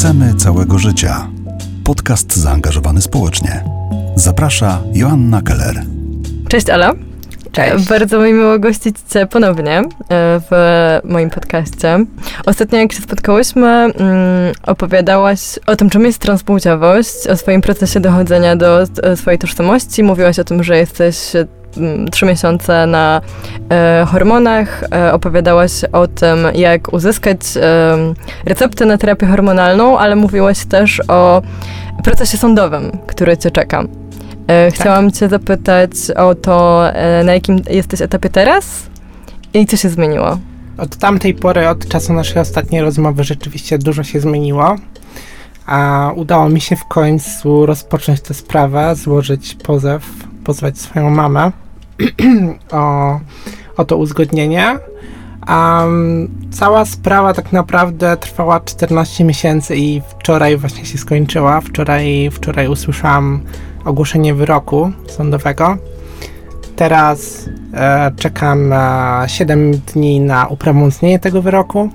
Chcemy całego życia. Podcast zaangażowany społecznie. Zaprasza Joanna Keller. Cześć Ala. Cześć. Bardzo mi miło gościć Cię ponownie e, w moim podcaście. Ostatnio jak się spotkałyśmy, mm, opowiadałaś o tym, czym jest transpłciowość, o swoim procesie dochodzenia do e, swojej tożsamości. Mówiłaś o tym, że jesteś trzy miesiące na e, hormonach. E, opowiadałaś o tym, jak uzyskać e, receptę na terapię hormonalną, ale mówiłaś też o procesie sądowym, który Cię czeka. E, Chciałam Cię zapytać o to, e, na jakim jesteś etapie teraz i co się zmieniło. Od tamtej pory, od czasu naszej ostatniej rozmowy, rzeczywiście dużo się zmieniło. A udało mi się w końcu rozpocząć tę sprawę, złożyć pozew, pozwać swoją mamę o, o to uzgodnienie. Um, cała sprawa tak naprawdę trwała 14 miesięcy i wczoraj właśnie się skończyła. Wczoraj, wczoraj usłyszałam ogłoszenie wyroku sądowego. Teraz e, czekam e, 7 dni na uprawomocnienie tego wyroku,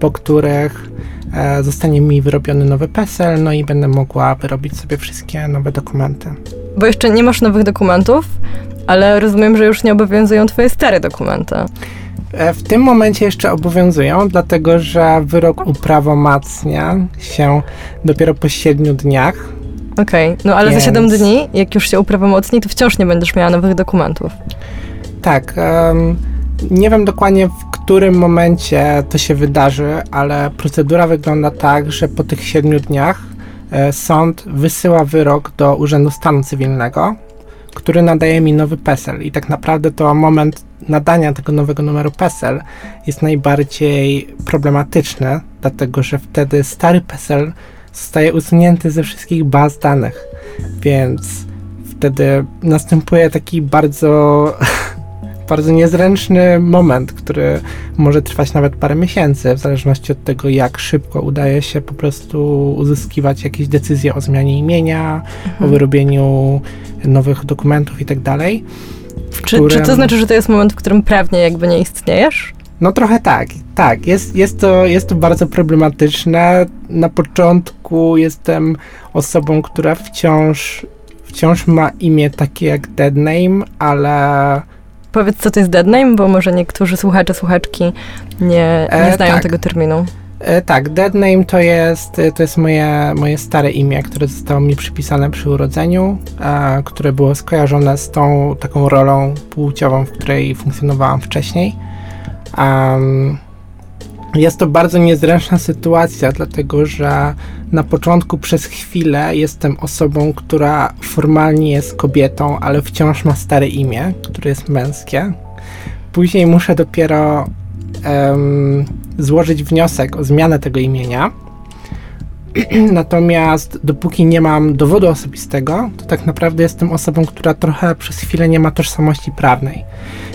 po których e, zostanie mi wyrobiony nowy PESEL, no i będę mogła wyrobić sobie wszystkie nowe dokumenty. Bo jeszcze nie masz nowych dokumentów, ale rozumiem, że już nie obowiązują Twoje stare dokumenty. E, w tym momencie jeszcze obowiązują, dlatego że wyrok uprawomacnia się dopiero po 7 dniach. Okej, no ale Więc- za 7 dni, jak już się uprawomocni, to wciąż nie będziesz miała nowych dokumentów. Tak, em, nie wiem dokładnie w którym momencie to się wydarzy, ale procedura wygląda tak, że po tych 7 dniach e, sąd wysyła wyrok do Urzędu Stanu Cywilnego, który nadaje mi nowy PESEL. I tak naprawdę to moment nadania tego nowego numeru PESEL jest najbardziej problematyczny, dlatego że wtedy stary PESEL zostaje usunięty ze wszystkich baz danych, więc wtedy następuje taki bardzo bardzo niezręczny moment, który może trwać nawet parę miesięcy, w zależności od tego, jak szybko udaje się po prostu uzyskiwać jakieś decyzje o zmianie imienia, o wyrobieniu nowych dokumentów i tak dalej. w Czy, czy to którym- znaczy, że to jest moment, w którym prawnie jakby nie istniejesz? No trochę tak, tak. Jest, jest, to, jest to bardzo problematyczne. Na początku jestem osobą, która wciąż, wciąż ma imię takie jak dead name, ale Powiedz, co to jest dead name, bo może niektórzy słuchacze, słuchaczki nie, nie E, znają tak. tego terminu. E, tak, dead name to jest, e, to jest moje, moje stare imię, które zostało mi przypisane przy urodzeniu, e, które było skojarzone z tą taką rolą płciową, w której funkcjonowałam wcześniej. Am, jest to bardzo niezręczna sytuacja, dlatego że na początku przez chwilę jestem osobą, która formalnie jest kobietą, ale wciąż ma stare imię, które jest męskie. Później muszę dopiero em, złożyć wniosek o zmianę tego imienia. Natomiast dopóki nie mam dowodu osobistego, to tak naprawdę jestem osobą, która trochę przez chwilę nie ma tożsamości prawnej.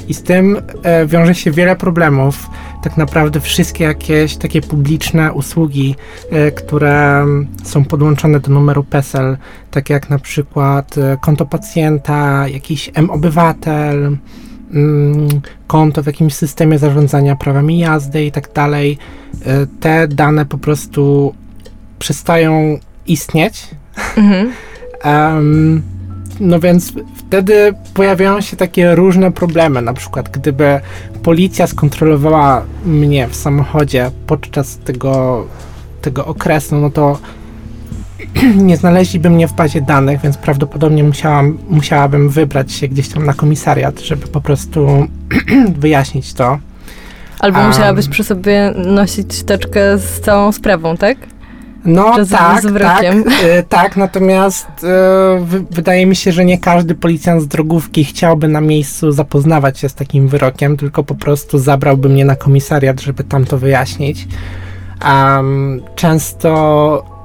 I z tym e, wiąże się wiele problemów. Tak naprawdę wszystkie jakieś takie publiczne usługi, e, które są podłączone do numeru PESEL, takie jak na przykład e, konto pacjenta, jakiś M-Obywatel, mm, konto w jakimś systemie zarządzania prawami jazdy i tak dalej, e, te dane po prostu przestają istnieć. Mhm. Em, no więc wtedy pojawiają się takie różne problemy. Na przykład, gdyby policja skontrolowała mnie w samochodzie podczas tego, tego okresu, no to nie znaleźliby mnie w bazie danych, więc prawdopodobnie musiałam, musiałabym wybrać się gdzieś tam na komisariat, żeby po prostu wyjaśnić to. Albo musiałabyś przy sobie nosić teczkę z całą sprawą, tak? No tak, tak, e, tak, natomiast wy, wydaje mi się, że nie każdy policjant z drogówki chciałby na miejscu zapoznawać się z takim wyrokiem, tylko po prostu zabrałby mnie na komisariat, żeby tam to wyjaśnić. Am, często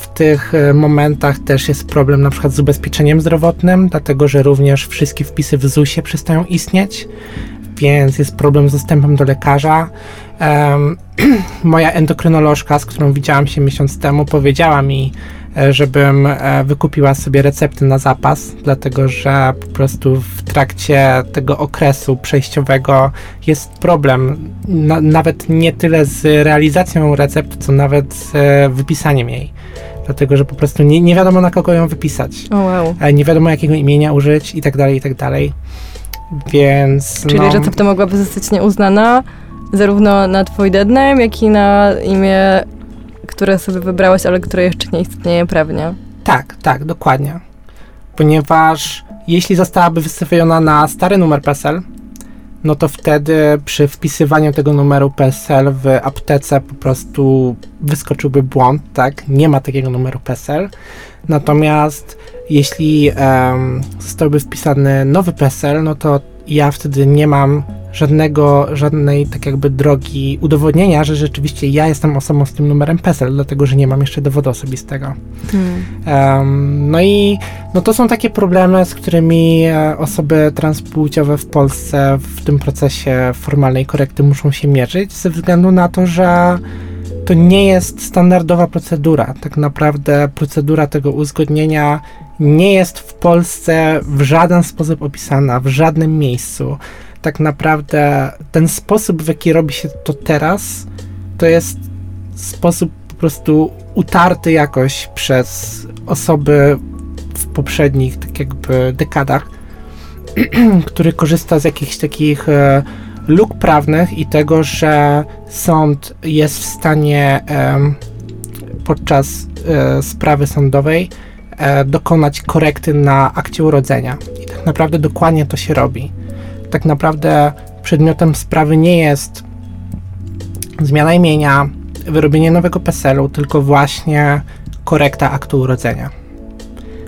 w tych e, momentach też jest problem na przykład z ubezpieczeniem zdrowotnym, dlatego że również wszystkie wpisy w ZUS-ie przestają istnieć, więc jest problem z dostępem do lekarza. Em, moja endokrynolożka, z którą widziałam się miesiąc temu, powiedziała mi, e, żebym e, wykupiła sobie recepty na zapas, dlatego że po prostu w trakcie tego okresu przejściowego jest problem, na, nawet nie tyle z realizacją recepty, co nawet z e, wypisaniem jej. Dlatego, że po prostu nie, nie wiadomo na kogo ją wypisać. O wow. Nie wiadomo jakiego imienia użyć i tak dalej, i tak dalej. Więc. Czyli no, recepta mogłaby zostać nieuznana zarówno na twój dead name, jak i na imię, które sobie wybrałaś, ale które jeszcze nie istnieje prawnie. Tak, tak, dokładnie. Ponieważ jeśli zostałaby wystawiona na stary numer PESEL, no to wtedy przy wpisywaniu tego numeru PESEL w aptece po prostu wyskoczyłby błąd, tak? Nie ma takiego numeru PESEL. Natomiast jeśli em, zostałby wpisany nowy PESEL, no to ja wtedy nie mam żadnego, żadnej tak jakby drogi udowodnienia, że rzeczywiście ja jestem osobą z tym numerem PESEL, dlatego że nie mam jeszcze dowodu osobistego. Em, no i no to są takie problemy, z którymi e, osoby transpłciowe w Polsce w tym procesie formalnej korekty muszą się mierzyć, ze względu na to, że to nie jest standardowa procedura. Tak naprawdę procedura tego uzgodnienia nie jest w Polsce w żaden sposób opisana, w żadnym miejscu. Tak naprawdę ten sposób, w jaki robi się to teraz, to jest sposób po prostu utarty jakoś przez osoby w poprzednich tak jakby dekadach, który korzysta z jakichś takich e, luk prawnych i tego, że sąd jest w stanie em, podczas e, sprawy sądowej e, dokonać korekty na akcie urodzenia. I tak naprawdę dokładnie to się robi. Tak naprawdę przedmiotem sprawy nie jest zmiana imienia, wyrobienie nowego PESEL-u, tylko właśnie korekta aktu urodzenia.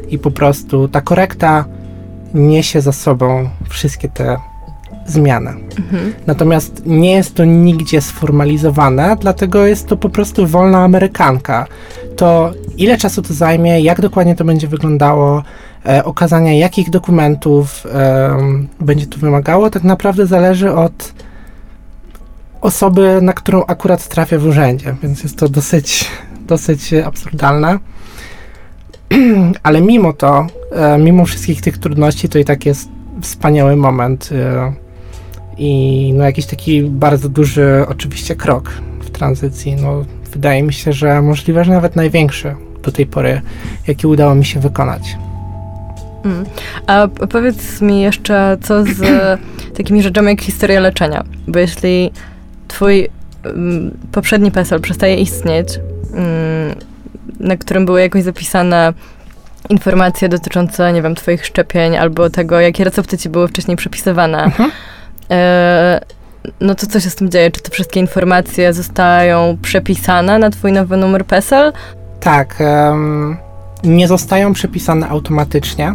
I po prostu ta korekta niesie za sobą wszystkie te zmiany. Natomiast nie jest to nigdzie sformalizowane, dlatego jest to po prostu wolna amerykanka. To ile czasu to zajmie, jak dokładnie to będzie wyglądało, e, okazania jakich dokumentów em, będzie to wymagało, tak naprawdę zależy od osoby, na którą akurat trafia w urzędzie, więc jest to dosyć, dosyć absurdalne. Ale mimo to, e, mimo wszystkich tych trudności, to i tak jest wspaniały moment e, i no jakiś taki bardzo duży oczywiście krok w tranzycji. No, wydaje mi się, że możliwe, że nawet największy do tej pory, jaki udało mi się wykonać. Mm. A powiedz mi jeszcze, co z takimi rzeczami jak historia leczenia? Bo jeśli twój mm, poprzedni PESEL przestaje istnieć, mm, na którym były jakoś zapisane informacje dotyczące, nie wiem, twoich szczepień albo tego, jakie recepty ci były wcześniej przepisywane, Mhm. e, no to co się z tym dzieje? Czy te wszystkie informacje zostają przepisane na twój nowy numer PESEL? Tak, em, nie zostają przepisane automatycznie,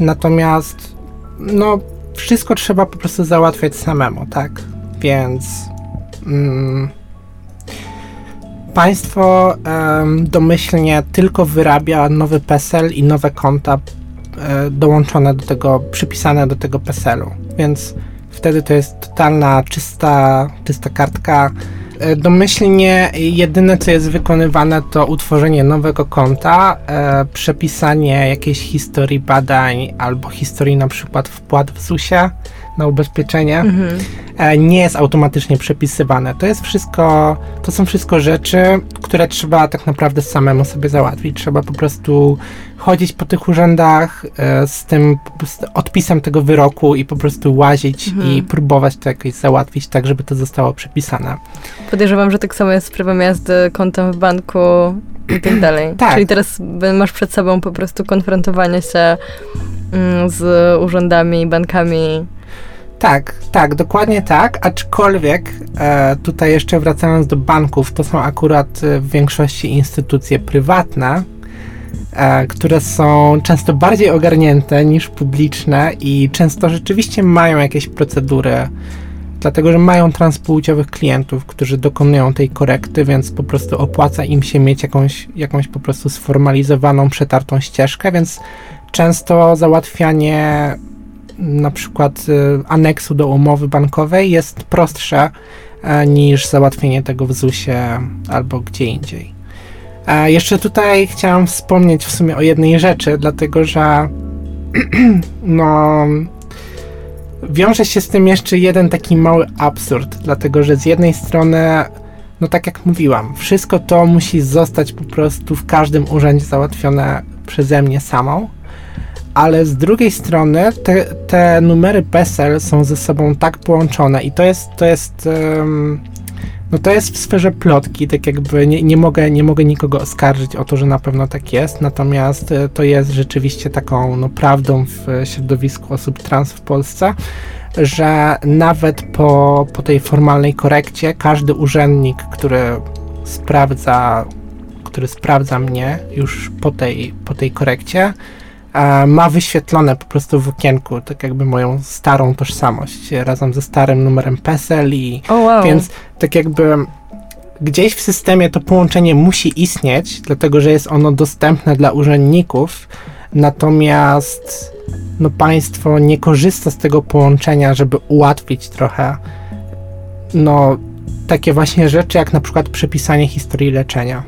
natomiast no, wszystko trzeba po prostu załatwiać samemu, tak? Więc mm, państwo em, domyślnie tylko wyrabia nowy PESEL i nowe konta e, dołączone do tego, przypisane do tego PESEL-u, więc wtedy to jest totalna, czysta, czysta kartka, E, Domyślnie jedyne co jest wykonywane to utworzenie nowego konta, e, przepisanie jakiejś historii badań albo historii na przykład wpłat w ZUS-ie na ubezpieczenie. Mhm. E, nie jest automatycznie przepisywane. To jest wszystko, to są wszystko rzeczy, które trzeba tak naprawdę samemu sobie załatwić. Trzeba po prostu chodzić po tych urzędach e, z tym po prostu odpisem tego wyroku i po prostu łazić Mhm. i próbować to jakoś załatwić tak, żeby to zostało przepisane. Podejrzewam, że tak samo jest z prawem jazdy, kontem w banku i tak dalej. Tak. Czyli teraz masz przed sobą po prostu konfrontowanie się mm, z urzędami i bankami. Tak, tak, dokładnie tak, aczkolwiek e, tutaj jeszcze wracając do banków, to są akurat e, w większości instytucje prywatne, e, które są często bardziej ogarnięte niż publiczne i często rzeczywiście mają jakieś procedury, dlatego że mają transpłciowych klientów, którzy dokonują tej korekty, więc po prostu opłaca im się mieć jakąś, jakąś po prostu sformalizowaną, przetartą ścieżkę, więc często załatwianie na przykład y, aneksu do umowy bankowej jest prostsze e, niż załatwienie tego w ZUS-ie albo gdzie indziej. E, jeszcze tutaj chciałam wspomnieć w sumie o jednej rzeczy, dlatego że no wiąże się z tym jeszcze jeden taki mały absurd, dlatego że z jednej strony, no tak jak mówiłam, wszystko to musi zostać po prostu w każdym urzędzie załatwione przeze mnie samą, ale z drugiej strony te, te numery PESEL są ze sobą tak połączone i to jest, to jest um, no to jest w sferze plotki, tak jakby nie, nie, mogę, nie mogę nikogo oskarżyć o to, że na pewno tak jest, natomiast e, to jest rzeczywiście taką no, prawdą w środowisku osób trans w Polsce, że nawet po, po tej formalnej korekcie każdy urzędnik, który sprawdza, który sprawdza mnie już po tej, po tej korekcie, ma wyświetlone po prostu w okienku, tak jakby moją starą tożsamość razem ze starym numerem PESEL i oh, wow. więc tak jakby gdzieś w systemie to połączenie musi istnieć, dlatego że jest ono dostępne dla urzędników, natomiast no państwo nie korzysta z tego połączenia, żeby ułatwić trochę no takie właśnie rzeczy, jak na przykład przepisanie historii leczenia.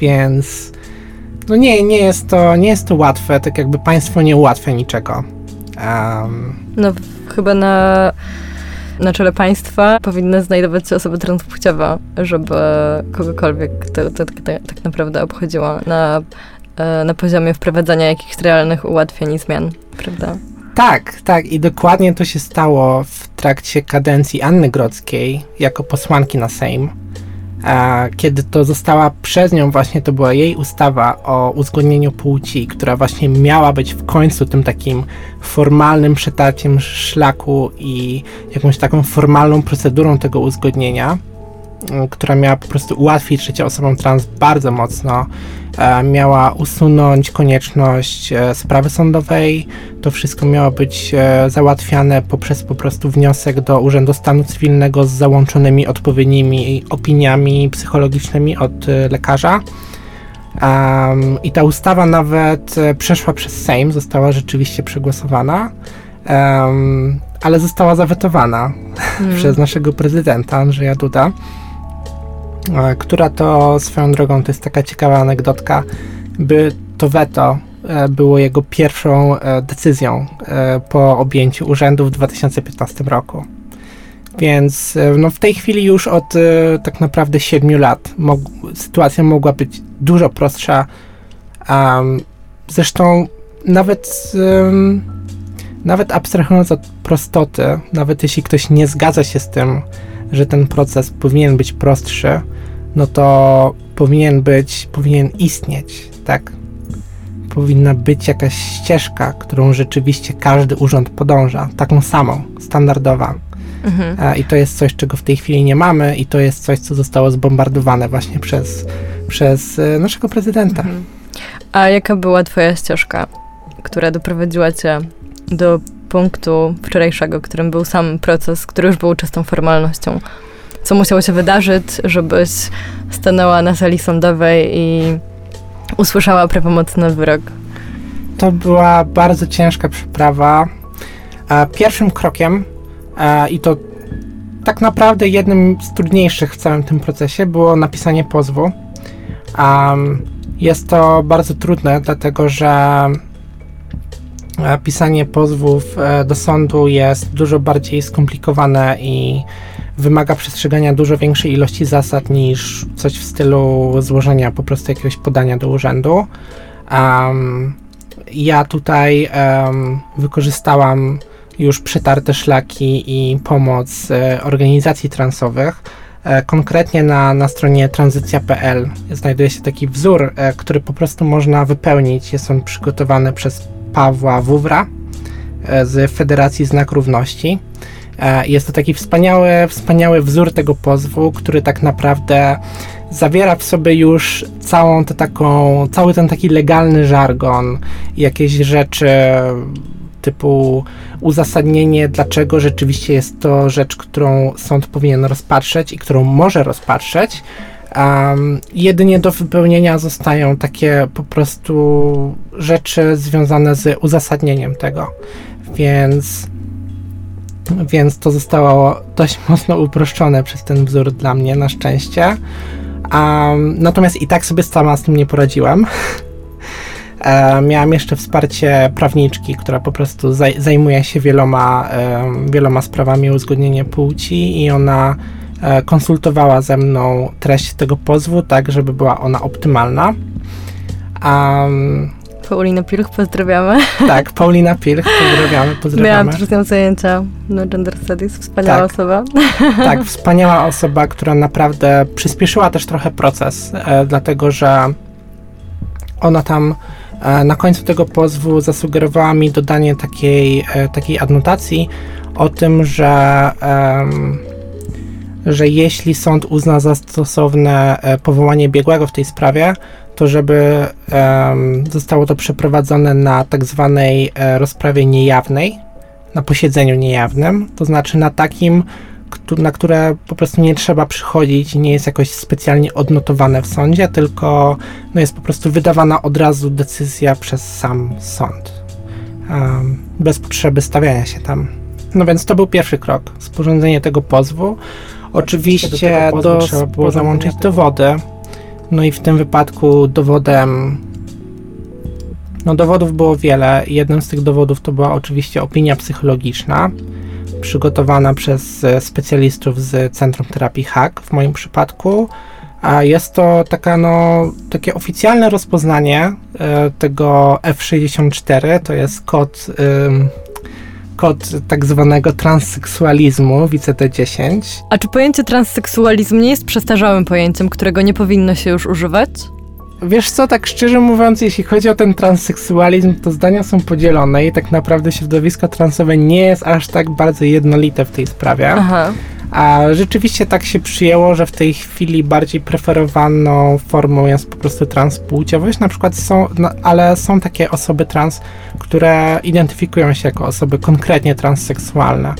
Więc no nie, nie jest to, nie jest to łatwe, tak jakby państwo nie ułatwia niczego. Um. No chyba na, na czele państwa powinny znajdować się osoby transpłciowe, żeby kogokolwiek to, to, to, to tak naprawdę obchodziło na, e, na poziomie wprowadzania jakichś realnych ułatwień i zmian, prawda? Tak, tak i dokładnie to się stało w trakcie kadencji Anny Grodzkiej jako posłanki na Sejm kiedy to została przez nią właśnie, to była jej ustawa o uzgodnieniu płci, która właśnie miała być w końcu tym takim formalnym przetarciem szlaku i jakąś taką formalną procedurą tego uzgodnienia, która miała po prostu ułatwić życie osobom trans bardzo mocno E, miała usunąć konieczność e, sprawy sądowej. To wszystko miało być e, załatwiane poprzez po prostu wniosek do Urzędu Stanu Cywilnego z załączonymi odpowiednimi opiniami psychologicznymi od lekarza. Um, I ta ustawa nawet przeszła przez Sejm, została rzeczywiście przegłosowana, um, ale została zawetowana hmm. przez naszego prezydenta Andrzeja Duda. E, która to swoją drogą, to jest taka ciekawa anegdotka, by to weto e, było jego pierwszą e, decyzją po objęciu urzędu w 2015 roku. Więc no, w tej chwili już od tak naprawdę 7 lat mog sytuacja mogła być dużo prostsza. Um, zresztą nawet, um, nawet abstrahując od prostoty, nawet jeśli ktoś nie zgadza się z tym, że ten proces powinien być prostszy, no to powinien być, powinien istnieć, tak? Powinna być jakaś ścieżka, którą rzeczywiście każdy urząd podąża, taką samą, standardowa. Mhm. I to jest coś, czego w tej chwili nie mamy, i to jest coś, co zostało zbombardowane właśnie przez, przez e, naszego prezydenta. Mhm. A jaka była Twoja ścieżka, która doprowadziła Cię do punktu wczorajszego, którym był sam proces, który już był czystą formalnością? co musiało się wydarzyć, żebyś stanęła na sali sądowej i usłyszała prawomocny wyrok? To była bardzo ciężka przeprawa. Pierwszym krokiem, i to tak naprawdę jednym z trudniejszych w całym tym procesie, było napisanie pozwu. Jest to bardzo trudne, dlatego że pisanie pozwów e, do sądu jest dużo bardziej skomplikowane i wymaga przestrzegania dużo większej ilości zasad niż coś w stylu złożenia po prostu jakiegoś podania do urzędu. Um, ja tutaj um, wykorzystałam już przetarte szlaki i pomoc e, organizacji transowych. E, konkretnie na, na stronie tranzycja.pl znajduje się taki wzór, e, który po prostu można wypełnić. Jest on przygotowany przez Pawła Wówra e, z Federacji Znak Równości. E, jest to taki wspaniały, wspaniały wzór tego pozwu, który tak naprawdę zawiera w sobie już całą tę taką, cały ten taki legalny żargon, jakieś rzeczy typu uzasadnienie, dlaczego rzeczywiście jest to rzecz, którą sąd powinien rozpatrzeć i którą może rozpatrzeć. Um, jedynie do wypełnienia zostają takie po prostu rzeczy związane z uzasadnieniem tego. Więc więc to zostało dość mocno uproszczone przez ten wzór dla mnie, na szczęście. Um, natomiast i tak sobie sama z tym nie poradziłam. E, miałam jeszcze wsparcie prawniczki, która po prostu zaj zajmuje się wieloma, e, wieloma sprawami uzgodnienia płci i ona konsultowała ze mną treść tego pozwu, tak żeby była ona optymalna. Um, Paulina Pilch, pozdrawiamy. tak, Paulina Pilch, pozdrawiamy, pozdrawiamy. Miałam też z nią zajęcia no Gender Studies, wspaniała Tak. osoba. Tak, wspaniała osoba, która naprawdę przyspieszyła też trochę proces, e, dlatego że ona tam e, na końcu tego pozwu zasugerowała mi dodanie takiej, e, takiej adnotacji o tym, że, że jeśli sąd uzna za stosowne e, powołanie biegłego w tej sprawie, to żeby zostało to przeprowadzone na tak zwanej e, rozprawie niejawnej, na posiedzeniu niejawnym, to znaczy na takim, na które po prostu nie trzeba przychodzić nie jest jakoś specjalnie odnotowane w sądzie, tylko no jest po prostu wydawana od razu decyzja przez sam sąd. bez potrzeby stawiania się tam. No więc to był pierwszy krok, sporządzenie tego pozwu. Oczywiście do tego było załączyć dowody. No i w tym wypadku dowodem no dowodów było wiele. Jednym z tych dowodów to była oczywiście opinia psychologiczna, przygotowana przez e, specjalistów z Centrum Terapii HAK w moim przypadku. A jest to taka, no, takie oficjalne rozpoznanie e, tego F64, to jest kod, kod tak zwanego transseksualizmu w ICD-10. A czy pojęcie transseksualizm nie jest przestarzałym pojęciem, którego nie powinno się już używać? Wiesz co, tak szczerze mówiąc, jeśli chodzi o ten transseksualizm, to zdania są podzielone i tak naprawdę środowisko transowe nie jest aż tak bardzo jednolite w tej sprawie. Aha. A rzeczywiście tak się przyjęło, że w tej chwili bardziej preferowaną formą jest po prostu transpłciowość. Na przykład są, no, ale są takie osoby trans, które identyfikują się jako osoby konkretnie transseksualne.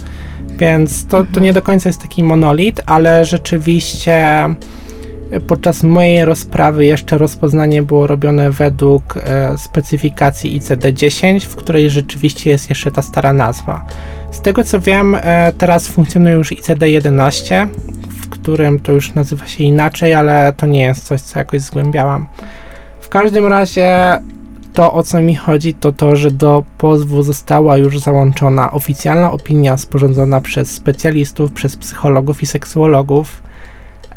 Więc to, to nie do końca jest taki monolit, ale rzeczywiście podczas mojej rozprawy jeszcze rozpoznanie było robione według e, specyfikacji ICD-10, w której rzeczywiście jest jeszcze ta stara nazwa. Z tego co wiem, e, teraz funkcjonuje już ICD-11, w którym to już nazywa się inaczej, ale to nie jest coś, co jakoś zgłębiałam. W każdym razie to, o co mi chodzi, to to, że do pozwu została już załączona oficjalna opinia sporządzona przez specjalistów, przez psychologów i seksuologów,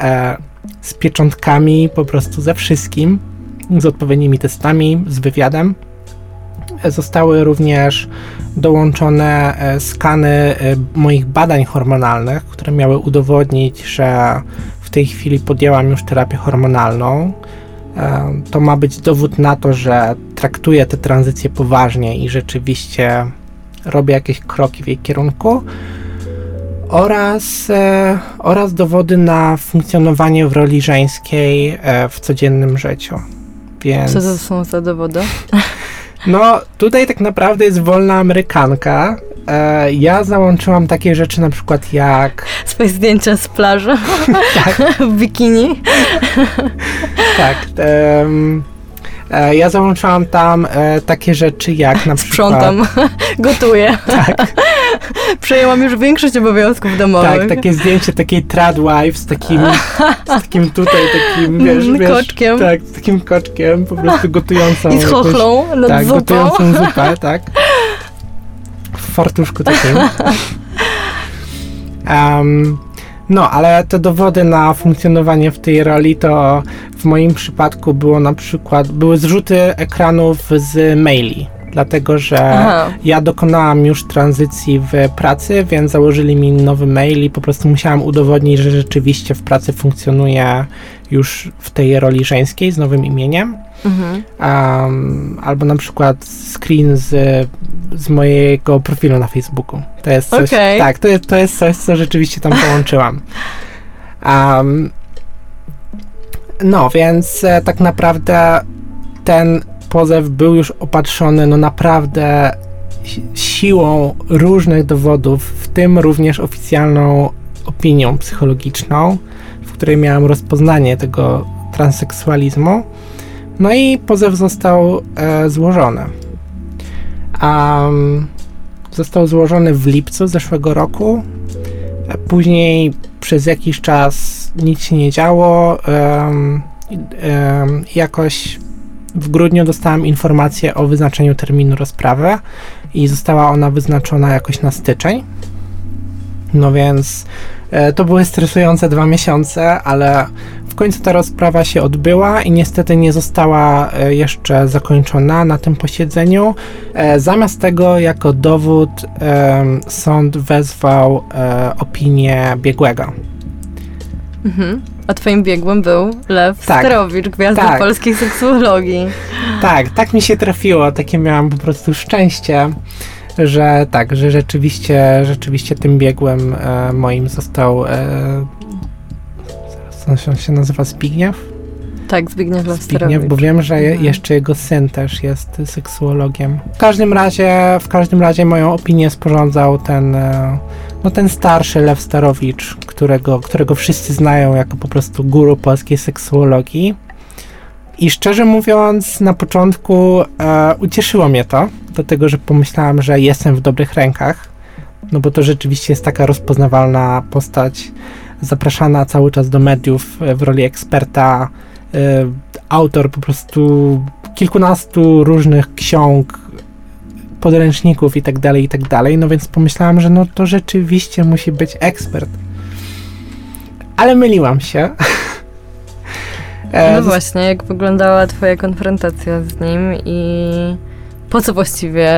e, z pieczątkami, po prostu ze wszystkim, z odpowiednimi testami, z wywiadem. E, Zostały również dołączone e, skany e, moich badań hormonalnych, które miały udowodnić, że w tej chwili podjęłam już terapię hormonalną. E, To ma być dowód na to, że traktuję tę tranzycję poważnie i rzeczywiście robię jakieś kroki w jej kierunku. Oraz, oraz dowody na funkcjonowanie w roli żeńskiej w codziennym życiu. Więc. Co to są za dowody? No, tutaj tak naprawdę jest wolna Amerykanka. E, ja załączyłam takie rzeczy na przykład jak. Swoje zdjęcia z plaży Tak, w bikini. tak. Ja załączyłam tam e, takie rzeczy jak na przykład. Sprzątam, gotuję. Tak, Przejęłam już większość obowiązków domowych. tak, takie zdjęcie takiej trad wife z takim, z takim tutaj, takim, wiesz, Mm, wiesz koczkiem. Tak, z takim koczkiem, po prostu gotującą. I z chochlą nad tak, zupą. gotującą zupę, tak. W fartuszku takim. Em, no, ale te dowody na funkcjonowanie w tej roli to w moim przypadku było na przykład, były zrzuty ekranów z maili, dlatego że Aha. ja dokonałam już tranzycji w pracy, więc założyli mi nowy mail i po prostu musiałam udowodnić, że rzeczywiście w pracy funkcjonuje już w tej roli żeńskiej z nowym imieniem. Mhm. Um, albo na przykład screen z, z mojego profilu na Facebooku. To jest coś, Okej. tak, to jest, to jest coś, co rzeczywiście tam połączyłam. Um, no, więc e, tak naprawdę ten pozew był już opatrzony no naprawdę si- siłą różnych dowodów, w tym również oficjalną opinią psychologiczną, w której miałem rozpoznanie tego transseksualizmu. No i pozew został e, złożony. Um, został złożony w lipcu zeszłego roku. E, Później przez jakiś czas nic się nie działo. Um, um, jakoś w grudniu dostałam informację o wyznaczeniu terminu rozprawy i została ona wyznaczona jakoś na styczeń. No więc to były stresujące dwa miesiące, ale w końcu ta rozprawa się odbyła i niestety nie została e, jeszcze zakończona na tym posiedzeniu. E, zamiast tego, jako dowód, e, sąd wezwał e, opinię biegłego. Mhm. A twoim biegłym był Lew Tak. Sterowicz, gwiazda Tak. polskiej seksuologii. Tak, tak mi się trafiło, takie miałam po prostu szczęście, że tak, że rzeczywiście, rzeczywiście tym biegłym e, moim został, e, on się nazywa Zbigniew? Tak, Zbigniew Lew Zbigniew, bo wiem, że je, Mhm. jeszcze jego syn też jest seksuologiem. W każdym razie, w każdym razie moją opinię sporządzał ten, e, no ten starszy Lew Starowicz, którego, którego wszyscy znają jako po prostu guru polskiej seksuologii. I szczerze mówiąc, na początku e, ucieszyło mnie to, dlatego że pomyślałem, że jestem w dobrych rękach, no bo to rzeczywiście jest taka rozpoznawalna postać, zapraszana cały czas do mediów e, w roli eksperta, e, autor po prostu kilkunastu różnych ksiąg, podręczników i tak dalej, i tak dalej, no więc pomyślałem, że no to rzeczywiście musi być ekspert. Ale myliłam się. E, No właśnie, jak wyglądała twoja konfrontacja z nim i po co właściwie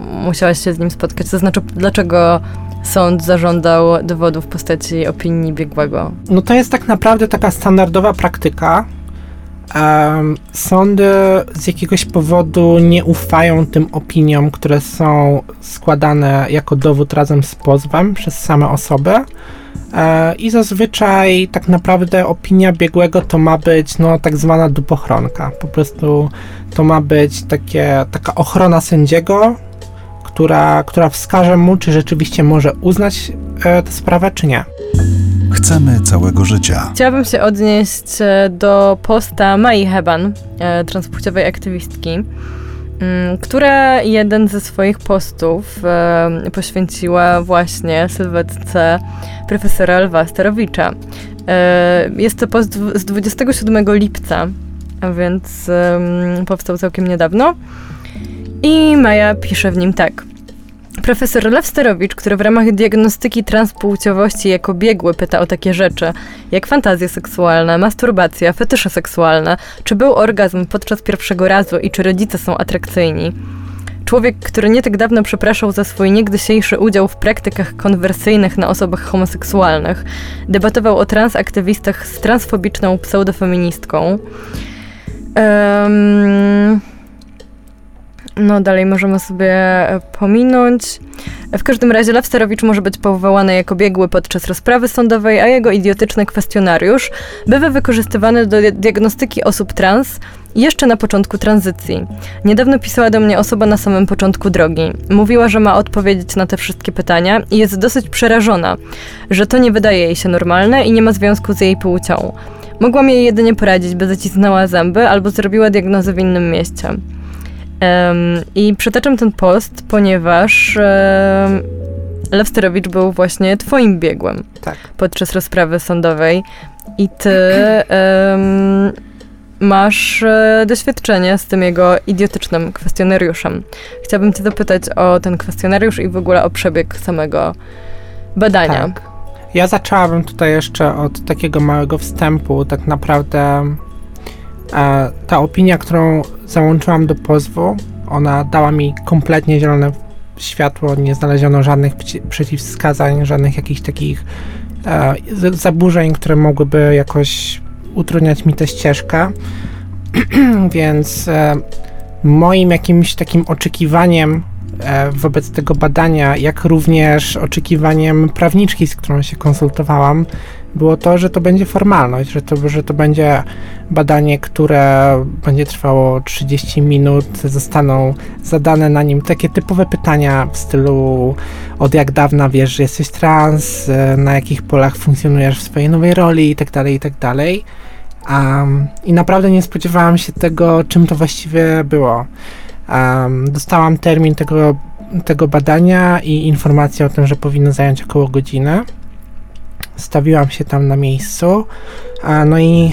musiałaś się z nim spotkać? To znaczy, dlaczego sąd zażądał dowodu w postaci opinii biegłego? No to jest tak naprawdę taka standardowa praktyka. Em, sądy z jakiegoś powodu nie ufają tym opiniom, które są składane jako dowód razem z pozwem przez same osoby. E, I zazwyczaj tak naprawdę opinia biegłego to ma być no, tak zwana dupochronka. Po prostu to ma być takie, taka ochrona sędziego, która, która wskaże mu, czy rzeczywiście może uznać e, tę sprawę, czy nie. Chcemy całego życia. Chciałabym się odnieść e, do posta Mai Heban, e, transpłciowej aktywistki, która jeden ze swoich postów e, poświęciła właśnie sylwetce profesora Lwa Sterowicza. E, Jest to post z 27 lipca, a więc em, powstał całkiem niedawno. I Maja pisze w nim tak. Profesor Lew Sterowicz, który w ramach diagnostyki transpłciowości jako biegły pyta o takie rzeczy, jak fantazje seksualne, masturbacja, fetysze seksualne, czy był orgazm podczas pierwszego razu i czy rodzice są atrakcyjni. Człowiek, który nie tak dawno przepraszał za swój niegdysiejszy udział w praktykach konwersyjnych na osobach homoseksualnych, debatował o transaktywistach z transfobiczną pseudofeministką. Em, no, dalej możemy sobie e, pominąć. W każdym razie Lew Sterowicz może być powołany jako biegły podczas rozprawy sądowej, a jego idiotyczny kwestionariusz bywa wykorzystywany do di- diagnostyki osób trans jeszcze na początku tranzycji. Niedawno pisała do mnie osoba na samym początku drogi. Mówiła, że ma odpowiedzieć na te wszystkie pytania i jest dosyć przerażona, że to nie wydaje jej się normalne i nie ma związku z jej płcią. Mogłam jej jedynie poradzić, by zacisnęła zęby albo zrobiła diagnozę w innym mieście. I przytaczam ten post, ponieważ um, Lew Sterowicz był właśnie twoim biegłym Tak. podczas rozprawy sądowej i ty em, masz e, doświadczenie z tym jego idiotycznym kwestionariuszem. Chciałabym cię zapytać o ten kwestionariusz i w ogóle o przebieg samego badania. Tak. Ja zaczęłabym tutaj jeszcze od takiego małego wstępu. Tak naprawdę ta opinia, którą załączyłam do pozwu, ona dała mi kompletnie zielone światło, nie znaleziono żadnych przeci- przeciwwskazań, żadnych jakichś takich e, zaburzeń, które mogłyby jakoś utrudniać mi tę ścieżkę. Więc e, moim jakimś takim oczekiwaniem e, wobec tego badania, jak również oczekiwaniem prawniczki, z którą się konsultowałam, było to, że to będzie formalność, że to, że to będzie badanie, które będzie trwało 30 minut, zostaną zadane na nim takie typowe pytania w stylu od jak dawna wiesz, że jesteś trans, e, na jakich polach funkcjonujesz w swojej nowej roli itd., itd. Um, I naprawdę nie spodziewałam się tego, czym to właściwie było. Um, dostałam termin tego, tego badania i informację o tym, że powinno zająć około godziny. Stawiłam się tam na miejscu. No i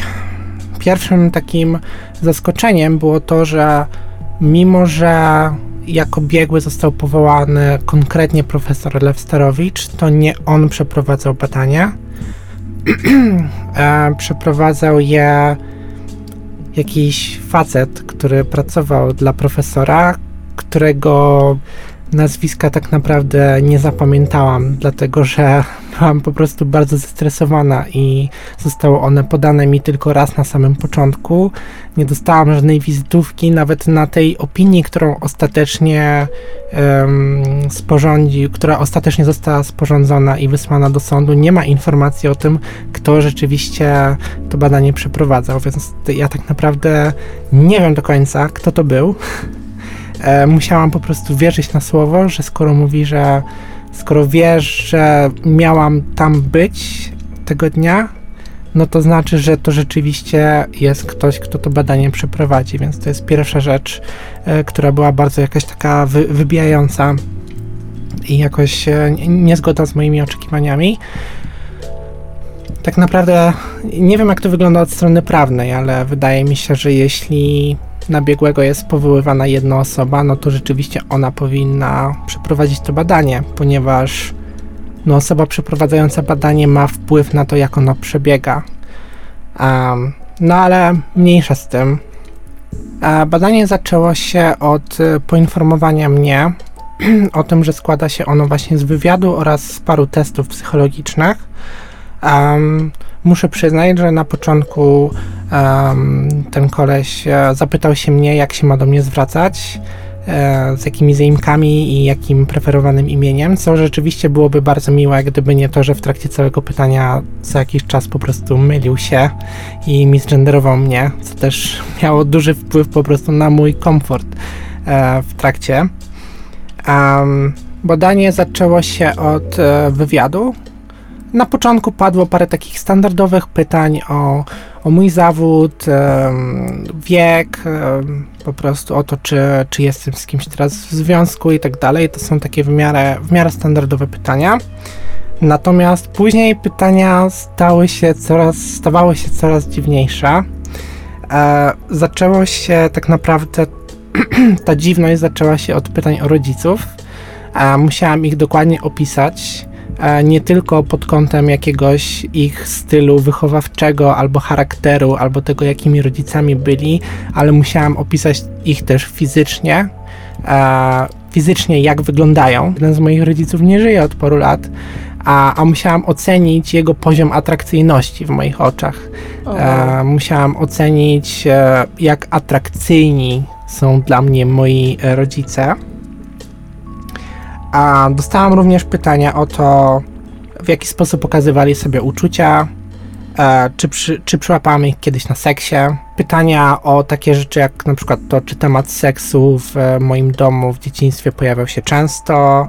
pierwszym takim zaskoczeniem było to, że mimo, że jako biegły został powołany konkretnie profesor Lewsterowicz, to nie on przeprowadzał badania. E, przeprowadzał je jakiś facet, który pracował dla profesora, którego nazwiska tak naprawdę nie zapamiętałam, dlatego że byłam po prostu bardzo zestresowana i zostały one podane mi tylko raz na samym początku. Nie dostałam żadnej wizytówki, nawet na tej opinii, którą ostatecznie um, sporządził, która ostatecznie została sporządzona i wysłana do sądu, nie ma informacji o tym, kto rzeczywiście to badanie przeprowadzał, więc ja tak naprawdę nie wiem do końca, kto to był. E, musiałam po prostu wierzyć na słowo, że skoro mówi, że skoro wiesz, że miałam tam być tego dnia, no to znaczy, że to rzeczywiście jest ktoś, kto to badanie przeprowadzi, więc to jest pierwsza rzecz, e, która była bardzo jakaś taka wy, wybijająca i jakoś e, niezgoda z moimi oczekiwaniami. Tak naprawdę nie wiem, jak to wygląda od strony prawnej, ale wydaje mi się, że jeśli na biegłego jest powoływana jedna osoba, no to rzeczywiście ona powinna przeprowadzić to badanie, ponieważ no, osoba przeprowadzająca badanie ma wpływ na to, jak ono przebiega. Um, no ale mniejsza z tym. Badanie zaczęło się od e, poinformowania mnie o tym, że składa się ono właśnie z wywiadu oraz z paru testów psychologicznych. Um, muszę przyznać, że na początku um, ten koleś e, zapytał się mnie, jak się ma do mnie zwracać, e, z jakimi zaimkami i jakim preferowanym imieniem, co rzeczywiście byłoby bardzo miłe, gdyby nie to, że w trakcie całego pytania co jakiś czas po prostu mylił się i misgenderował mnie, co też miało duży wpływ po prostu na mój komfort e, w trakcie. Um, badanie zaczęło się od wywiadu, na początku padło parę takich standardowych pytań o, o mój zawód, wiek, po prostu o to, czy, czy jestem z kimś teraz w związku i tak dalej. To są takie w miarę, w miarę standardowe pytania. Natomiast później pytania stały się coraz, stawały się coraz dziwniejsze. E, zaczęło się tak naprawdę, ta dziwność zaczęła się od pytań o rodziców. E, musiałam ich dokładnie opisać nie tylko pod kątem jakiegoś ich stylu wychowawczego, albo charakteru, albo tego, jakimi rodzicami byli, ale musiałam opisać ich też fizycznie, fizycznie jak wyglądają. Jeden z moich rodziców nie żyje od paru lat, a, a musiałam ocenić jego poziom atrakcyjności w moich oczach. E, musiałam ocenić, e, jak atrakcyjni są dla mnie moi rodzice. A dostałam również pytania o to, w jaki sposób pokazywali sobie uczucia, e, czy, przy, czy przyłapałam ich kiedyś na seksie. Pytania o takie rzeczy jak na przykład to, czy temat seksu w moim domu w dzieciństwie pojawiał się często.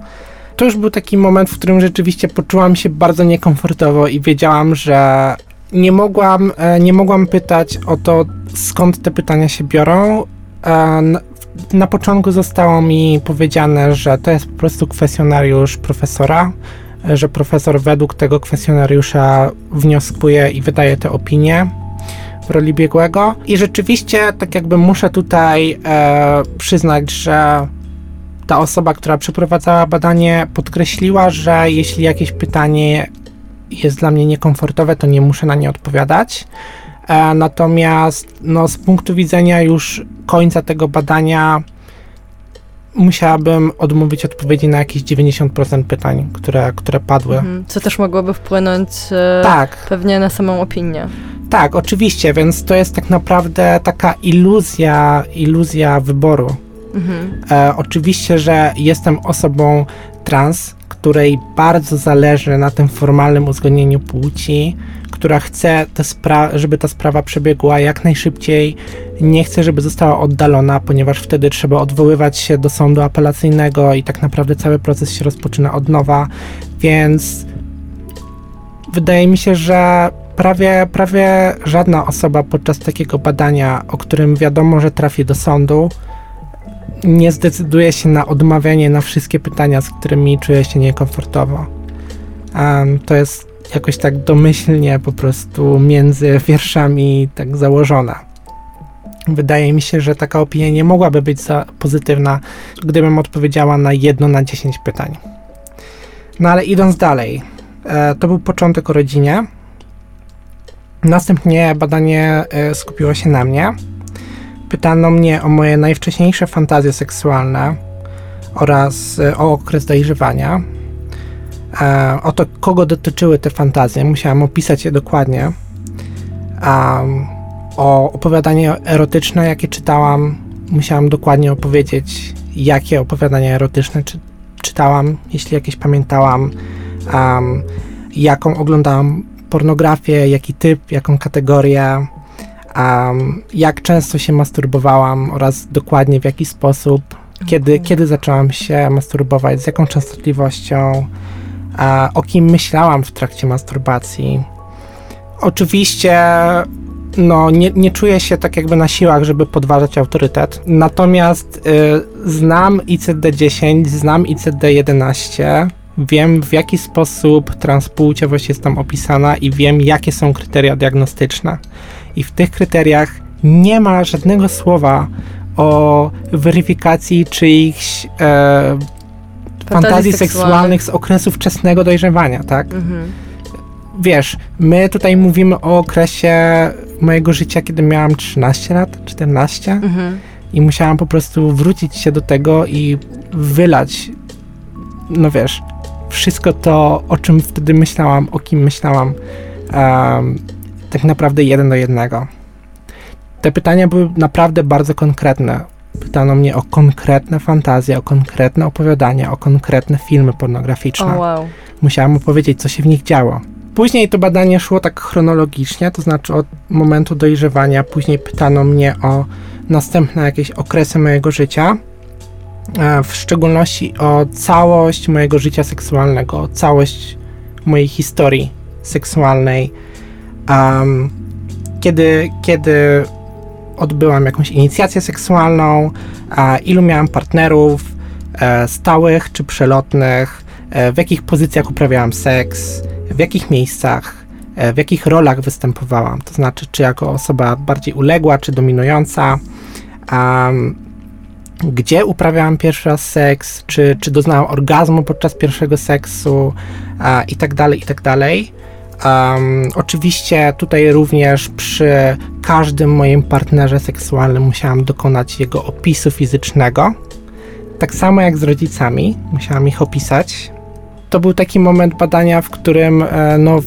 To już był taki moment, w którym rzeczywiście poczułam się bardzo niekomfortowo i wiedziałam, że nie mogłam, e, nie mogłam pytać o to, skąd te pytania się biorą. Na początku zostało mi powiedziane, że to jest po prostu kwestionariusz profesora, że profesor według tego kwestionariusza wnioskuje i wydaje te opinie w roli biegłego. I rzeczywiście, tak jakby muszę tutaj e, przyznać, że ta osoba, która przeprowadzała badanie, podkreśliła, że jeśli jakieś pytanie jest dla mnie niekomfortowe, to nie muszę na nie odpowiadać. E, natomiast no, z punktu widzenia już końca tego badania musiałabym odmówić odpowiedzi na jakieś 90% pytań, które, które padły. Mhm, co też mogłoby wpłynąć e, tak. pewnie na samą opinię. Tak, oczywiście, więc to jest tak naprawdę taka iluzja, iluzja wyboru. Mhm. E, oczywiście, że jestem osobą trans, której bardzo zależy na tym formalnym uzgodnieniu płci, która chce, żeby ta sprawa przebiegła jak najszybciej, nie chce, żeby została oddalona, ponieważ wtedy trzeba odwoływać się do sądu apelacyjnego i tak naprawdę cały proces się rozpoczyna od nowa, więc wydaje mi się, że prawie, prawie żadna osoba podczas takiego badania, o którym wiadomo, że trafi do sądu, nie zdecyduje się na odmawianie na wszystkie pytania, z którymi czuje się niekomfortowo. Um, to jest jakoś tak domyślnie po prostu między wierszami tak założona. Wydaje mi się, że taka opinia nie mogłaby być za pozytywna, gdybym odpowiedziała na jedno na 10 pytań. No ale idąc dalej, e, to był początek o rodzinie. Następnie badanie e, skupiło się na mnie. Pytano mnie o moje najwcześniejsze fantazje seksualne oraz e, o okres dojrzewania. E, o to, kogo dotyczyły te fantazje. Musiałam opisać je dokładnie. O opowiadanie erotyczne, jakie czytałam, musiałam dokładnie opowiedzieć, jakie opowiadania erotyczne czy, czytałam, jeśli jakieś pamiętałam, jaką oglądałam pornografię, jaki typ, jaką kategorię, um, jak często się masturbowałam oraz dokładnie w jaki sposób, kiedy, okay. kiedy zaczęłam się masturbować, z jaką częstotliwością, a, o kim myślałam w trakcie masturbacji. Oczywiście no, nie, nie czuję się tak jakby na siłach, żeby podważać autorytet. Natomiast y, znam ICD-10, znam ICD-11, wiem w jaki sposób transpłciowość jest tam opisana i wiem jakie są kryteria diagnostyczne. I w tych kryteriach nie ma żadnego słowa o weryfikacji czyichś e, fantazji seksualnych z okresu wczesnego dojrzewania, tak? Mhm. Wiesz, my tutaj mówimy o okresie mojego życia, kiedy miałam 13 lat, 14 mhm. i musiałam po prostu wrócić się do tego i wylać, no wiesz, wszystko to, o czym wtedy myślałam, o kim myślałam, um, tak naprawdę jeden do jednego. Te pytania były naprawdę bardzo konkretne. Pytano mnie o konkretne fantazje, o konkretne opowiadania, o konkretne filmy pornograficzne. Oh, wow. Musiałam opowiedzieć, co się w nich działo. Później to badanie szło tak chronologicznie, to znaczy od momentu dojrzewania. Później pytano mnie o następne jakieś okresy mojego życia, e, w szczególności o całość mojego życia seksualnego, o całość mojej historii seksualnej. Um, kiedy, kiedy odbyłam jakąś inicjację seksualną, a ilu miałam partnerów e, stałych czy przelotnych, e, w jakich pozycjach uprawiałam seks, w jakich miejscach, e, w jakich rolach występowałam, to znaczy czy jako osoba bardziej uległa, czy dominująca, um, gdzie uprawiałam pierwszy raz seks, czy, czy doznałam orgazmu podczas pierwszego seksu a, i Um, oczywiście tutaj również przy każdym moim partnerze seksualnym musiałam dokonać jego opisu fizycznego. Tak samo jak z rodzicami, musiałam ich opisać. To był taki moment badania, w którym e, no,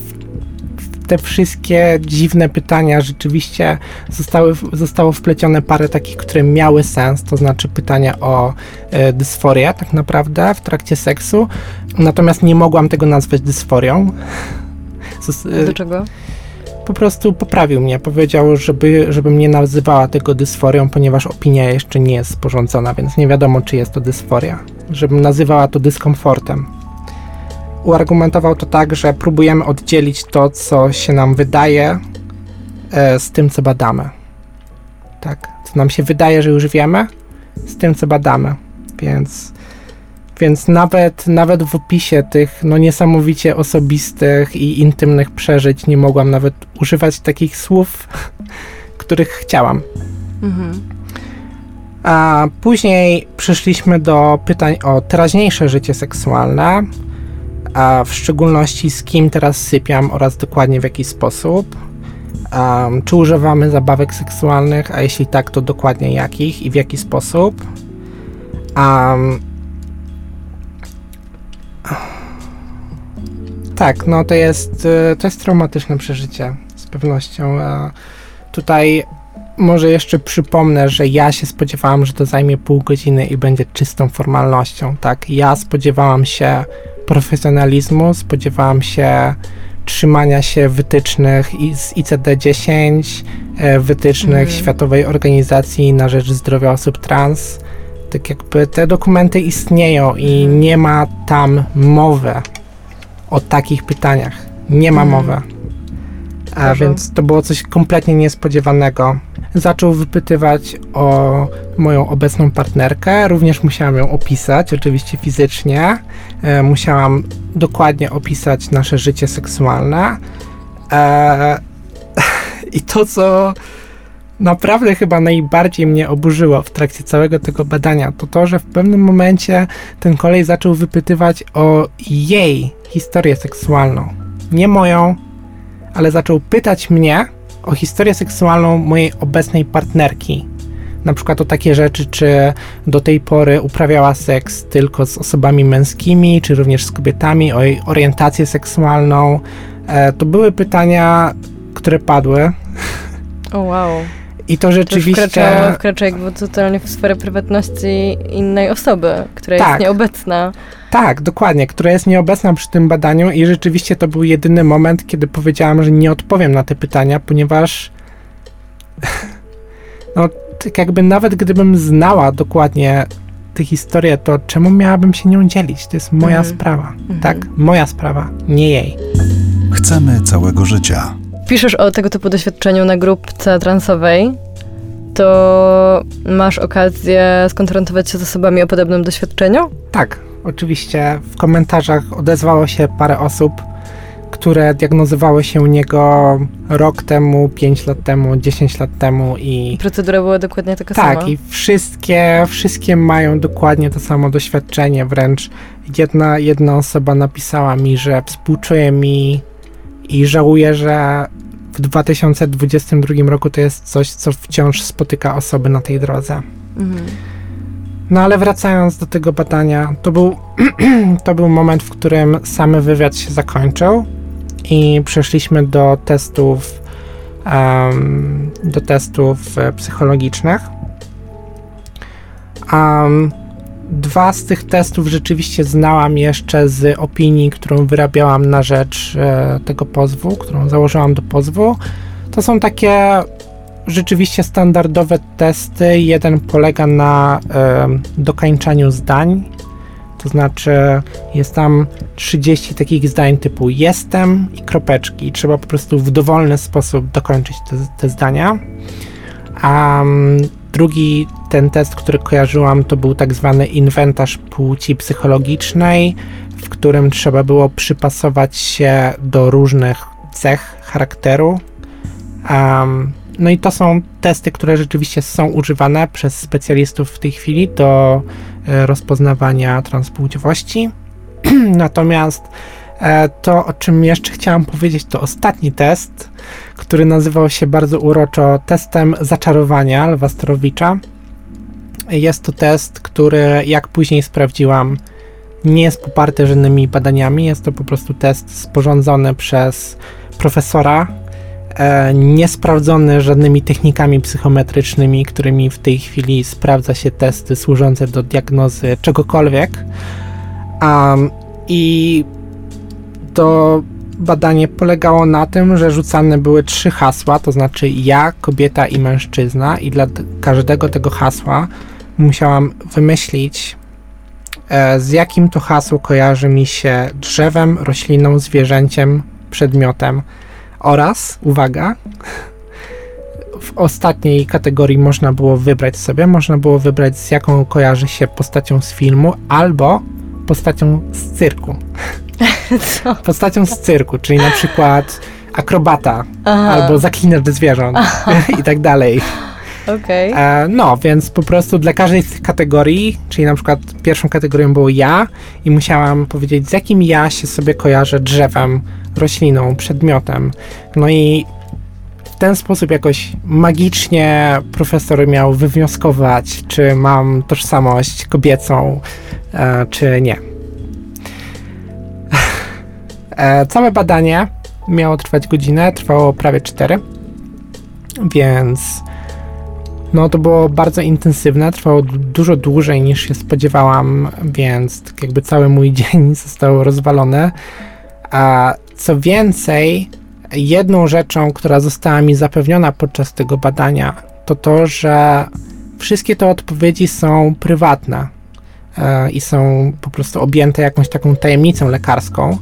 te wszystkie dziwne pytania rzeczywiście zostały, zostało wplecione parę takich, które miały sens, to znaczy pytania o e, dysforię tak naprawdę w trakcie seksu, natomiast nie mogłam tego nazwać dysforią. Y, Dlaczego? Po prostu poprawił mnie. Powiedział, żeby, żebym nie nazywała tego dysforią, ponieważ opinia jeszcze nie jest sporządzona, więc nie wiadomo, czy jest to dysforia. Żebym nazywała to dyskomfortem. Uargumentował to tak, że próbujemy oddzielić to, co się nam wydaje, e, z tym, co badamy. Tak. Co nam się wydaje, że już wiemy, z tym, co badamy. Więc więc nawet, nawet w opisie tych no, niesamowicie osobistych i intymnych przeżyć nie mogłam nawet używać takich słów, których chciałam. Mhm. A później przeszliśmy do pytań o teraźniejsze życie seksualne, a w szczególności z kim teraz sypiam oraz dokładnie w jaki sposób. Um, czy używamy zabawek seksualnych, a jeśli tak, to dokładnie jakich i w jaki sposób. Um, tak, no to jest, y, to jest traumatyczne przeżycie, z pewnością. Tutaj może jeszcze przypomnę, że ja się spodziewałam, że to zajmie pół godziny i będzie czystą formalnością, tak? Ja spodziewałam się profesjonalizmu, spodziewałam się trzymania się wytycznych z ICD-10, e, wytycznych mm. Światowej Organizacji na Rzecz Zdrowia Osób Trans. Tak jakby te dokumenty istnieją i mhm. nie ma tam mowy o takich pytaniach. Nie ma mm. mowy. A więc to było coś kompletnie niespodziewanego. Zaczął wypytywać o moją obecną partnerkę. Również musiałam ją opisać, oczywiście fizycznie. E, musiałam dokładnie opisać nasze życie seksualne. E, I to, co naprawdę chyba najbardziej mnie oburzyło w trakcie całego tego badania, to to, że w pewnym momencie ten kolej zaczął wypytywać o jej historię seksualną. Nie moją, ale zaczął pytać mnie o historię seksualną mojej obecnej partnerki. Na przykład o takie rzeczy, czy do tej pory uprawiała seks tylko z osobami męskimi, czy również z kobietami, o jej orientację seksualną. E, to były pytania, które padły. O oh, wow. I to rzeczywiście... To wkracza, wkracza jakby totalnie w sferę prywatności innej osoby, która tak. jest nieobecna. Tak, dokładnie, która jest nieobecna przy tym badaniu i rzeczywiście to był jedyny moment, kiedy powiedziałam, że nie odpowiem na te pytania, ponieważ no, tak jakby nawet gdybym znała dokładnie tę historię, to czemu miałabym się nią dzielić? To jest moja mhm. sprawa, mhm. tak? Moja sprawa, nie jej. Chcemy całego życia piszesz o tego typu doświadczeniu na grupce transowej, to masz okazję skonfrontować się z osobami o podobnym doświadczeniu? Tak, oczywiście. W komentarzach odezwało się parę osób, które diagnozowały się u niego rok temu, 5 lat temu, 10 lat temu i... Procedura była dokładnie taka tak, sama? Tak, i wszystkie, wszystkie mają dokładnie to samo doświadczenie, wręcz jedna, jedna osoba napisała mi, że współczuje mi i żałuję, że w 2022 roku to jest coś, co wciąż spotyka osoby na tej drodze. Mhm. No ale wracając do tego badania, to był, to był moment, w którym samy wywiad się zakończył i przeszliśmy do testów um, do testów e, psychologicznych. Um, Dwa z tych testów rzeczywiście znałam jeszcze z opinii, którą wyrabiałam na rzecz e, tego pozwu, którą założyłam do pozwu. To są takie rzeczywiście standardowe testy. Jeden polega na e, dokańczaniu zdań, to znaczy jest tam 30 takich zdań typu jestem i kropeczki. Trzeba po prostu w dowolny sposób dokończyć te, te zdania. Um, Drugi ten test, który kojarzyłam, to był tak zwany inwentarz płci psychologicznej, w którym trzeba było przypasować się do różnych cech charakteru. Um, no i to są testy, które rzeczywiście są używane przez specjalistów w tej chwili do e, rozpoznawania transpłciowości. Natomiast to, o czym jeszcze chciałam powiedzieć, to ostatni test, który nazywał się bardzo uroczo testem zaczarowania Lwa Starowicza. Jest to test, który, jak później sprawdziłam, nie jest poparty żadnymi badaniami. Jest to po prostu test sporządzony przez profesora, e, niesprawdzony żadnymi technikami psychometrycznymi, którymi w tej chwili sprawdza się testy służące do diagnozy czegokolwiek. Um, I to badanie polegało na tym, że rzucane były trzy hasła, to znaczy ja, kobieta i mężczyzna, i dla każdego tego hasła musiałam wymyślić, e, z jakim to hasło kojarzy mi się drzewem, rośliną, zwierzęciem, przedmiotem. Oraz, uwaga, w ostatniej kategorii można było wybrać sobie, można było wybrać z jaką kojarzy się postacią z filmu albo postacią z cyrku. Co? Postacią z cyrku, czyli na przykład akrobata Aha. albo zaklinacz zwierząt i tak dalej. Okay. E, no, więc po prostu dla każdej z tych kategorii, czyli na przykład pierwszą kategorią było ja i musiałam powiedzieć, z jakim ja się sobie kojarzę drzewem, rośliną, przedmiotem. No i ten sposób jakoś magicznie profesor miał wywnioskować, czy mam tożsamość kobiecą, e, czy nie. E, całe badanie miało trwać godzinę, trwało prawie 4, więc no to było bardzo intensywne, trwało dużo dłużej niż się spodziewałam, więc tak jakby cały mój dzień został rozwalony. A co więcej, jedną rzeczą, która została mi zapewniona podczas tego badania, to to, że wszystkie te odpowiedzi są prywatne e, i są po prostu objęte jakąś taką tajemnicą lekarską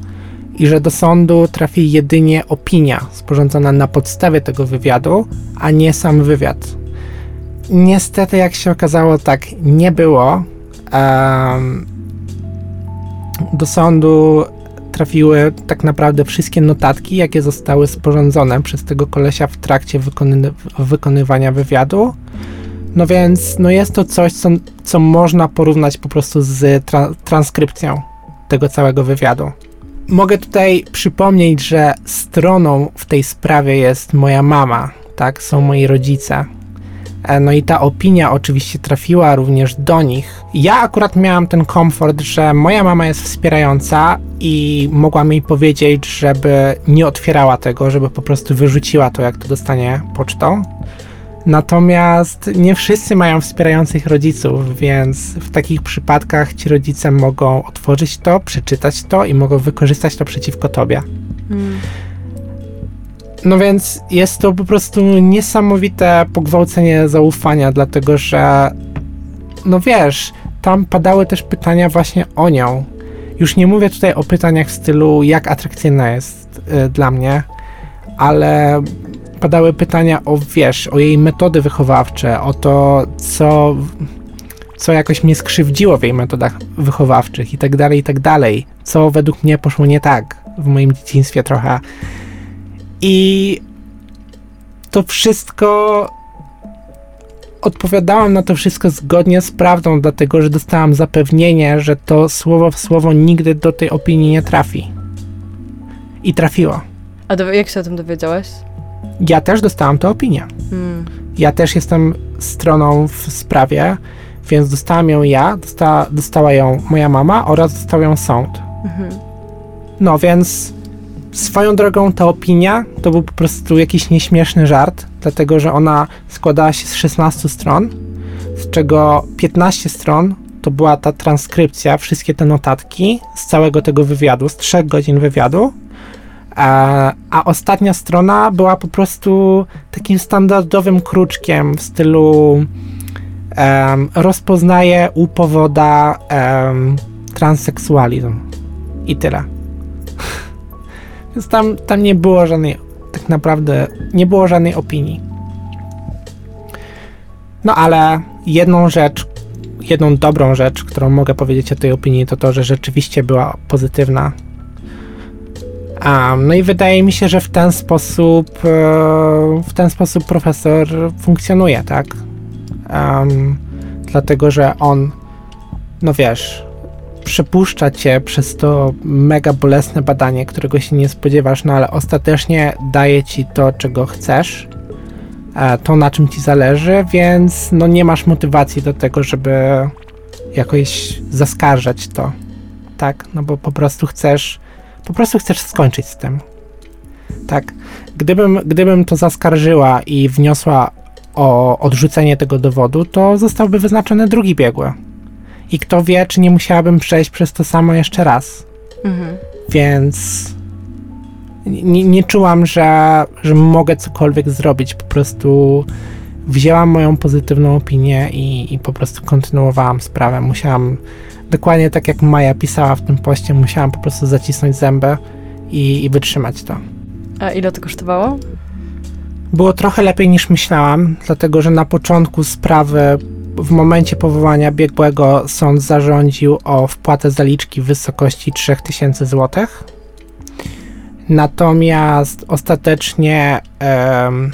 i że do sądu trafi jedynie opinia sporządzona na podstawie tego wywiadu, a nie sam wywiad. Niestety, jak się okazało, tak nie było. Do sądu trafiły tak naprawdę wszystkie notatki, jakie zostały sporządzone przez tego kolesia w trakcie wykony wykonywania wywiadu. No więc no jest to coś, co, co można porównać po prostu z tra transkrypcją tego całego wywiadu. Mogę tutaj przypomnieć, że stroną w tej sprawie jest moja mama, tak, są moi rodzice. E, no i ta opinia oczywiście trafiła również do nich. Ja akurat miałam ten komfort, że moja mama jest wspierająca i mogła mi powiedzieć, żeby nie otwierała tego, żeby po prostu wyrzuciła to, jak to dostanie pocztą. Natomiast nie wszyscy mają wspierających rodziców, więc w takich przypadkach ci rodzice mogą otworzyć to, przeczytać to i mogą wykorzystać to przeciwko tobie. Hmm. No więc jest to po prostu niesamowite pogwałcenie zaufania, dlatego że, no wiesz, tam padały też pytania właśnie o nią. Już nie mówię tutaj o pytaniach w stylu, jak atrakcyjna jest y, dla mnie, ale padały pytania o, wiesz, o jej metody wychowawcze, o to, co, co jakoś mnie skrzywdziło w jej metodach wychowawczych i tak dalej, i tak dalej. Co według mnie poszło nie tak w moim dzieciństwie trochę. I to wszystko odpowiadałam na to wszystko zgodnie z prawdą, dlatego że dostałam zapewnienie, że to słowo w słowo nigdy do tej opinii nie trafi. I trafiło. A do, jak się o tym dowiedziałeś? Ja też dostałam tę opinię. Hmm. Ja też jestem stroną w sprawie, więc dostałam ją ja, dostała, dostała ją moja mama oraz dostał ją sąd. Mhm. No więc Swoją drogą ta opinia to był po prostu jakiś nieśmieszny żart, dlatego że ona składała się z 16 stron, z czego 15 stron to była ta transkrypcja, wszystkie te notatki z całego tego wywiadu, z 3 godzin wywiadu, a, a ostatnia strona była po prostu takim standardowym kruczkiem w stylu um, rozpoznaje u powoda um, transseksualizm i tyle. Więc tam, tam nie było żadnej, tak naprawdę, nie było żadnej opinii. No ale jedną rzecz, jedną dobrą rzecz, którą mogę powiedzieć o tej opinii, to to, że rzeczywiście była pozytywna. Um, no i wydaje mi się, że w ten sposób, e, w ten sposób profesor funkcjonuje, tak? Um, dlatego, że on, no wiesz, przepuszcza cię przez to mega bolesne badanie, którego się nie spodziewasz, no ale ostatecznie daje ci to, czego chcesz, e, to na czym ci zależy, więc no nie masz motywacji do tego, żeby jakoś zaskarżać to, tak? No bo po prostu chcesz, po prostu chcesz skończyć z tym, tak? Gdybym, gdybym to zaskarżyła i wniosła o odrzucenie tego dowodu, to zostałby wyznaczony drugi biegły i kto wie, czy nie musiałabym przejść przez to samo jeszcze raz. Mhm. Więc nie, nie czułam, że, że mogę cokolwiek zrobić. Po prostu wzięłam moją pozytywną opinię i, i po prostu kontynuowałam sprawę. Musiałam, dokładnie tak jak Maja pisała w tym poście, musiałam po prostu zacisnąć zęby i, i wytrzymać to. A ile to kosztowało? Było trochę lepiej niż myślałam, dlatego że na początku sprawy w momencie powołania biegłego sąd zarządził o wpłatę zaliczki w wysokości 3000 zł. Natomiast ostatecznie um,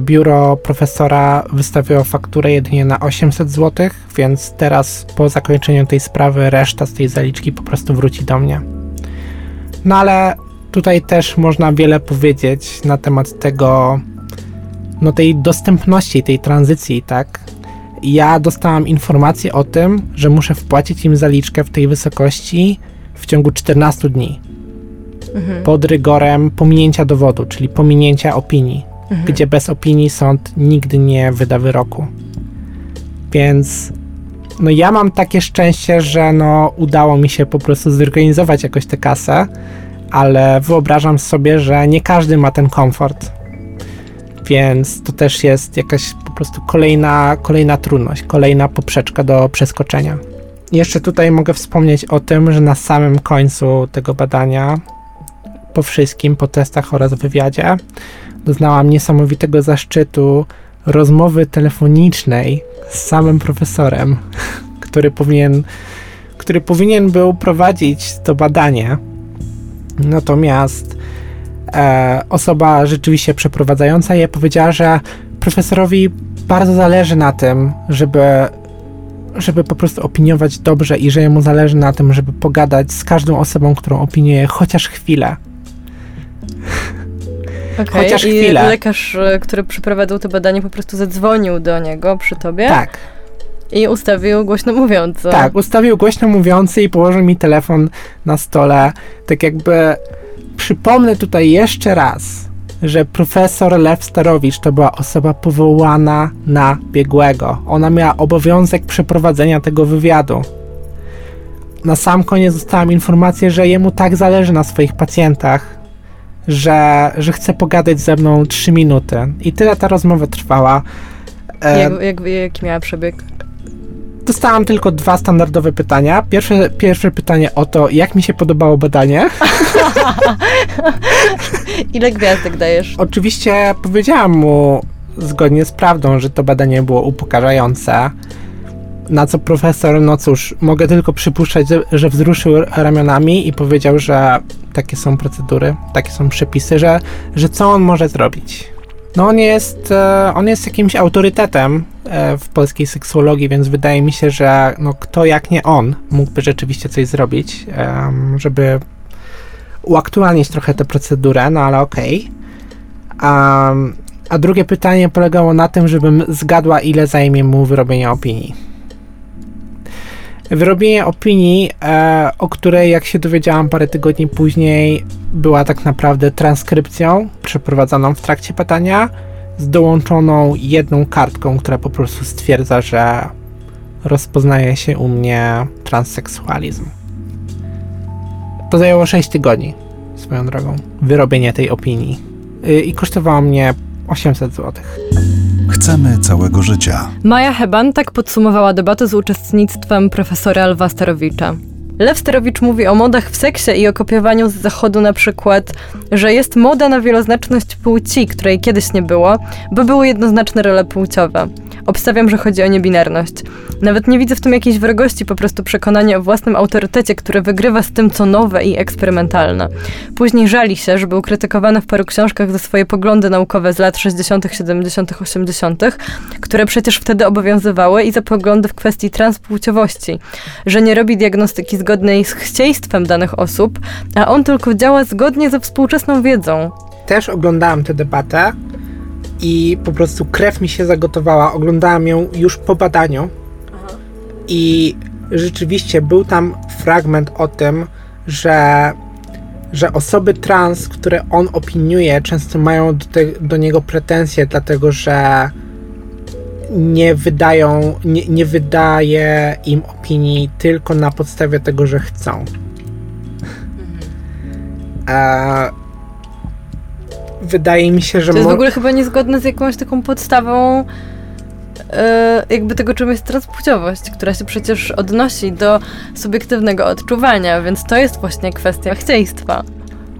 biuro profesora wystawiło fakturę jedynie na 800 zł, więc teraz po zakończeniu tej sprawy reszta z tej zaliczki po prostu wróci do mnie. No ale tutaj też można wiele powiedzieć na temat tego, no tej dostępności, tej tranzycji, tak? Ja dostałam informację o tym, że muszę wpłacić im zaliczkę w tej wysokości w ciągu 14 dni. Mhm. Pod rygorem pominięcia dowodu, czyli pominięcia opinii, mhm. gdzie bez opinii sąd nigdy nie wyda wyroku. Więc no ja mam takie szczęście, że no udało mi się po prostu zorganizować jakoś tę kasę, ale wyobrażam sobie, że nie każdy ma ten komfort. Więc to też jest jakaś prostu kolejna, kolejna trudność, kolejna poprzeczka do przeskoczenia. jeszcze tutaj mogę wspomnieć o tym, że na samym końcu tego badania, po wszystkim, po testach oraz wywiadzie, doznałam niesamowitego zaszczytu rozmowy telefonicznej z samym profesorem, który powinien, który powinien był prowadzić to badanie. Natomiast e, osoba rzeczywiście przeprowadzająca je powiedziała, że profesorowi bardzo zależy na tym, żeby żeby po prostu opiniować dobrze i że mu zależy na tym, żeby pogadać z każdą osobą, którą opiniuje chociaż chwilę. Okay. Chociaż I chwilę. lekarz, e, który przeprowadzał to badanie, po prostu zadzwonił do niego przy tobie Tak, i ustawił głośno mówiąco. tak. Ustawił głośno mówiący i położył mi telefon na stole. Tak jakby przypomnę tutaj jeszcze raz, że profesor Lew Starowicz to była osoba powołana na biegłego. Ona miała obowiązek przeprowadzenia tego wywiadu. Na sam koniec dostałam informację, że jemu tak zależy na swoich pacjentach, że, że chce pogadać ze mną 3 minuty. I tyle ta rozmowa trwała. E, Jak, jak, jaki miała przebieg? Dostałam tylko dwa standardowe pytania. Pierwsze, pierwsze pytanie o to, jak mi się podobało badanie. Ile gwiazdek dajesz? Oczywiście powiedziałam mu zgodnie z prawdą, że to badanie było upokarzające. Na co profesor, no cóż, mogę tylko przypuszczać, że, wzruszył ramionami i powiedział, że takie są procedury, takie są przepisy, że, że co on może zrobić. No on jest, e, on jest jakimś autorytetem e, w polskiej seksuologii, więc wydaje mi się, że no, kto jak nie on mógłby rzeczywiście coś zrobić, żeby uaktualnić trochę tę procedurę, no ale okej. A, a drugie pytanie polegało na tym, żebym zgadła, ile zajmie mu wyrobienie opinii. Wyrobienie opinii, e, o której, jak się dowiedziałam parę tygodni później, była tak naprawdę transkrypcją przeprowadzaną w trakcie badania z dołączoną jedną kartką, która po prostu stwierdza, że rozpoznaje się u mnie transseksualizm. To zajęło 6 tygodni, swoją drogą, wyrobienie tej opinii. Y, I kosztowało mnie 800 zł. Chcemy całego życia. Maja Heban tak podsumowała debatę z uczestnictwem profesora Lwa Starowicza. Lew Starowicz mówi o modach w seksie i o kopiowaniu z zachodu na przykład, że jest moda na wieloznaczność płci, której kiedyś nie było, bo były jednoznaczne role płciowe. Obstawiam, że chodzi o niebinarność. Nawet nie widzę w tym jakiejś wrogości, po prostu przekonanie o własnym autorytecie, które wygrywa z tym, co nowe i eksperymentalne. Później żali się, że był krytykowany w paru książkach za swoje poglądy naukowe z lat 60., 70., 80., które przecież wtedy obowiązywały i za poglądy w kwestii transpłciowości, że nie robi diagnostyki zgodnej z chcieństwem danych osób, a on tylko działa zgodnie ze współczesną wiedzą. Też oglądałem tę debatę i po prostu krew mi się zagotowała. Oglądałem ją już po badaniu i rzeczywiście był tam fragment o tym, że, że osoby trans, które on opiniuje, często mają do, te, do niego pretensje, dlatego że nie wydają, nie, nie wydaje im opinii tylko na podstawie tego, że chcą. E, wydaje mi się, że To jest w ogóle chyba niezgodne z jakąś taką podstawą e, jakby tego, czym jest transpłciowość, która się przecież odnosi do subiektywnego odczuwania, więc to jest właśnie kwestia chcieństwa.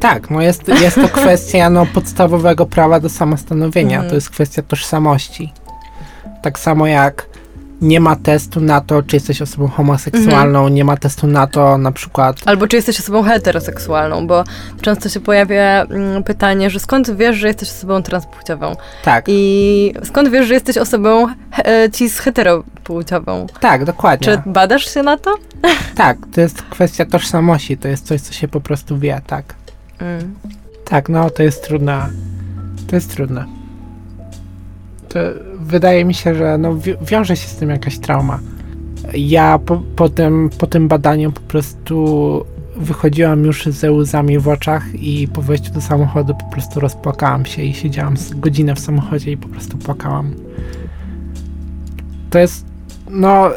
Tak, no jest, jest to kwestia no, podstawowego prawa do samostanowienia. Mhm. To jest kwestia tożsamości. Tak samo jak nie ma testu na to, czy jesteś osobą homoseksualną, Mhm. nie ma testu na to na przykład. Albo czy jesteś osobą heteroseksualną, bo często się pojawia mm, pytanie, że skąd wiesz, że jesteś osobą transpłciową? Tak, I skąd wiesz, że jesteś osobą he- cis heteropłciową? tak, dokładnie. Czy badasz się na to? Tak, to jest kwestia tożsamości, to jest coś, co się po prostu wie, tak. Mm. Tak, no to jest trudne. To jest trudne. To wydaje mi się, że no, wi- wiąże się z tym jakaś trauma. Ja po, po, tym, po tym badaniu po prostu wychodziłam już ze łzami w oczach i po wejściu do samochodu po prostu rozpłakałam się i siedziałam godzinę w samochodzie i po prostu płakałam. To jest, no,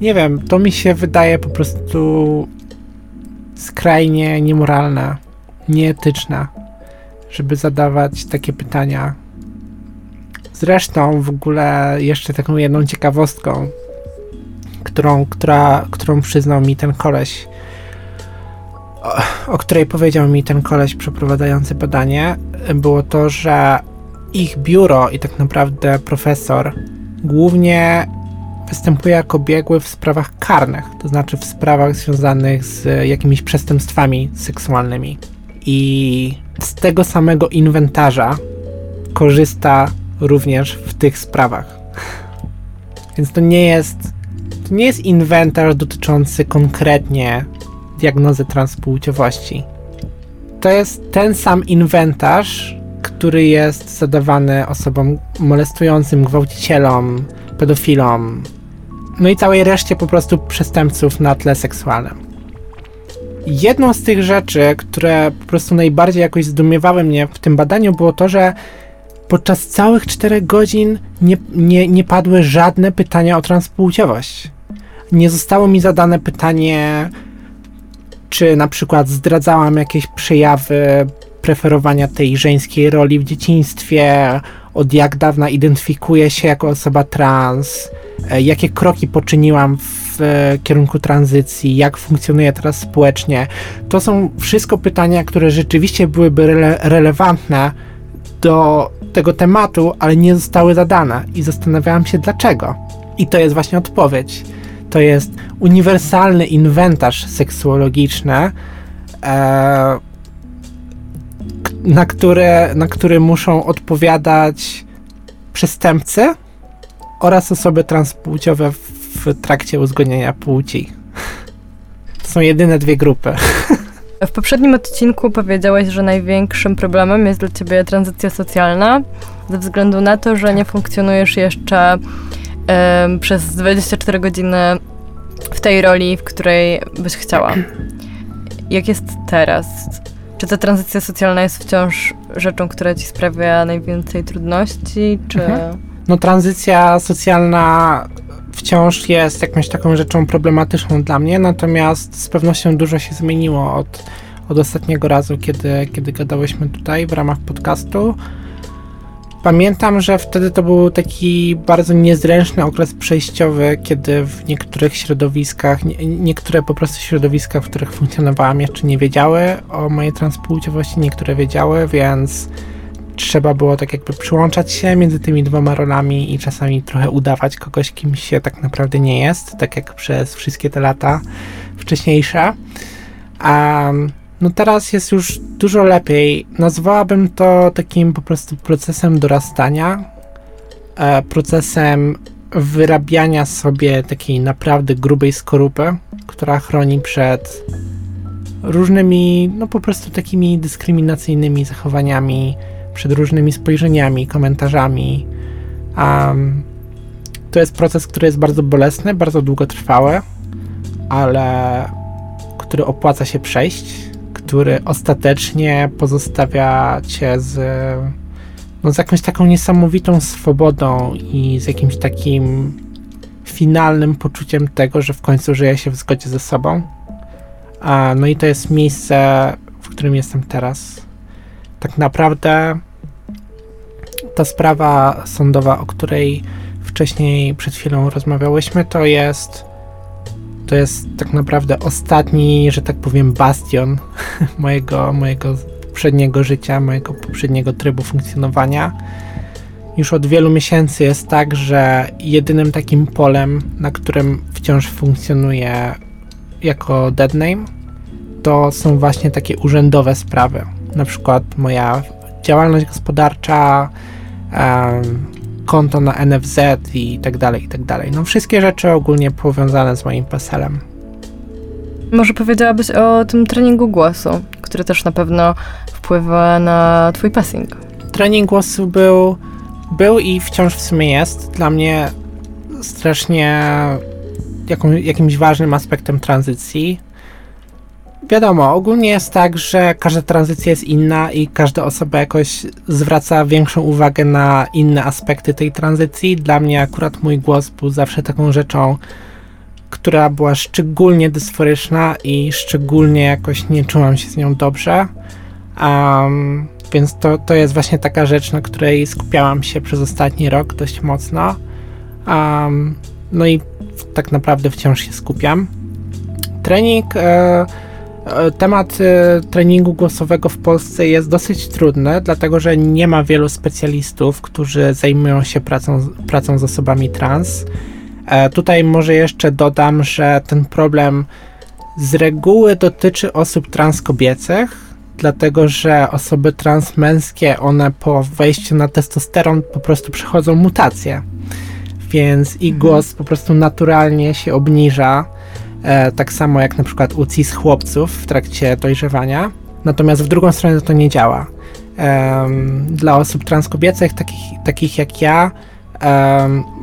nie wiem, to mi się wydaje po prostu skrajnie niemoralne, nieetyczne, żeby zadawać takie pytania. Zresztą w ogóle jeszcze taką jedną ciekawostką, którą, która, którą przyznał mi ten koleś, o, o której powiedział mi ten koleś przeprowadzający badanie, było to, że ich biuro i tak naprawdę profesor głównie występuje jako biegły w sprawach karnych, to znaczy w sprawach związanych z jakimiś przestępstwami seksualnymi. I z tego samego inwentarza korzysta również w tych sprawach. Więc to nie jest to nie jest inwentarz dotyczący konkretnie diagnozy transpłciowości. To jest ten sam inwentarz, który jest zadawany osobom molestującym, gwałcicielom, pedofilom, no i całej reszcie po prostu przestępców na tle seksualnym. Jedną z tych rzeczy, które po prostu najbardziej jakoś zdumiewały mnie w tym badaniu, było to, że podczas całych czterech godzin nie, nie, nie padły żadne pytania o transpłciowość. Nie zostało mi zadane pytanie, czy na przykład zdradzałam jakieś przejawy preferowania tej żeńskiej roli w dzieciństwie, od jak dawna identyfikuję się jako osoba trans, e, jakie kroki poczyniłam w e, kierunku tranzycji, jak funkcjonuję teraz społecznie. To są wszystko pytania, które rzeczywiście byłyby rele relevantne do tego tematu, ale nie zostały zadane i zastanawiałam się dlaczego. I to jest właśnie odpowiedź. To jest uniwersalny inwentarz seksuologiczny, e, na, które, na który muszą odpowiadać przestępcy oraz osoby transpłciowe w trakcie uzgodnienia płci. To są jedyne dwie grupy. W poprzednim odcinku powiedziałeś, że największym problemem jest dla ciebie tranzycja socjalna, ze względu na to, że nie funkcjonujesz jeszcze przez 24 godziny w tej roli, w której byś chciała. Jak jest teraz? Czy ta tranzycja socjalna jest wciąż rzeczą, która ci sprawia najwięcej trudności, czy... Mhm. No tranzycja socjalna wciąż jest jakąś taką rzeczą problematyczną dla mnie, natomiast z pewnością dużo się zmieniło od, od ostatniego razu, kiedy, kiedy gadałyśmy tutaj w ramach podcastu. Pamiętam, że wtedy to był taki bardzo niezręczny okres przejściowy, kiedy w niektórych środowiskach, nie, niektóre po prostu środowiska, w których funkcjonowałam, jeszcze nie wiedziały o mojej transpłciowości, niektóre wiedziały, więc trzeba było tak jakby przyłączać się między tymi dwoma rolami i czasami trochę udawać kogoś, kim się tak naprawdę nie jest, tak jak przez wszystkie te lata wcześniejsze. Um, no teraz jest już dużo lepiej. Nazwałabym to takim po prostu procesem dorastania, e, procesem wyrabiania sobie takiej naprawdę grubej skorupy, która chroni przed różnymi, no po prostu takimi dyskryminacyjnymi zachowaniami, przed różnymi spojrzeniami, komentarzami. Um, to jest proces, który jest bardzo bolesny, bardzo długotrwały, ale który opłaca się przejść który ostatecznie pozostawia cię z, no, z jakąś taką niesamowitą swobodą i z jakimś takim finalnym poczuciem tego, że w końcu żyje się w zgodzie ze sobą. A, no i to jest miejsce, w którym jestem teraz. Tak naprawdę ta sprawa sądowa, o której wcześniej przed chwilą rozmawiałyśmy, to jest to jest tak naprawdę ostatni, że tak powiem, bastion mojego, mojego poprzedniego życia, mojego poprzedniego trybu funkcjonowania. Już od wielu miesięcy jest tak, że jedynym takim polem, na którym wciąż funkcjonuje jako deadname, to są właśnie takie urzędowe sprawy. Na przykład moja działalność gospodarcza, konto na NFZ i tak dalej, i tak dalej. No wszystkie rzeczy ogólnie powiązane z moim PESEL-em. Może powiedziałabyś o tym treningu głosu, który też na pewno wpływa na twój passing. Trening głosu był, był i wciąż w sumie jest dla mnie strasznie jaką, jakimś ważnym aspektem tranzycji wiadomo, ogólnie jest tak, że każda tranzycja jest inna i każda osoba jakoś zwraca większą uwagę na inne aspekty tej tranzycji. Dla mnie akurat mój głos był zawsze taką rzeczą, która była szczególnie dysforyczna i szczególnie jakoś nie czułam się z nią dobrze. Um, więc to, to jest właśnie taka rzecz, na której skupiałam się przez ostatni rok dość mocno. Um, no i tak naprawdę wciąż się skupiam. Trening, e, temat e, treningu głosowego w Polsce jest dosyć trudny, dlatego że nie ma wielu specjalistów, którzy zajmują się pracą, pracą z osobami trans. E, tutaj może jeszcze dodam, że ten problem z reguły dotyczy osób trans kobiecych, dlatego że osoby transmęskie, one po wejściu na testosteron po prostu przechodzą mutację, więc ich głos po prostu naturalnie się obniża, e, tak samo jak na przykład u cis chłopców w trakcie dojrzewania, natomiast w drugą stronę to nie działa. Dla osób transkobiecych, takich, takich jak ja,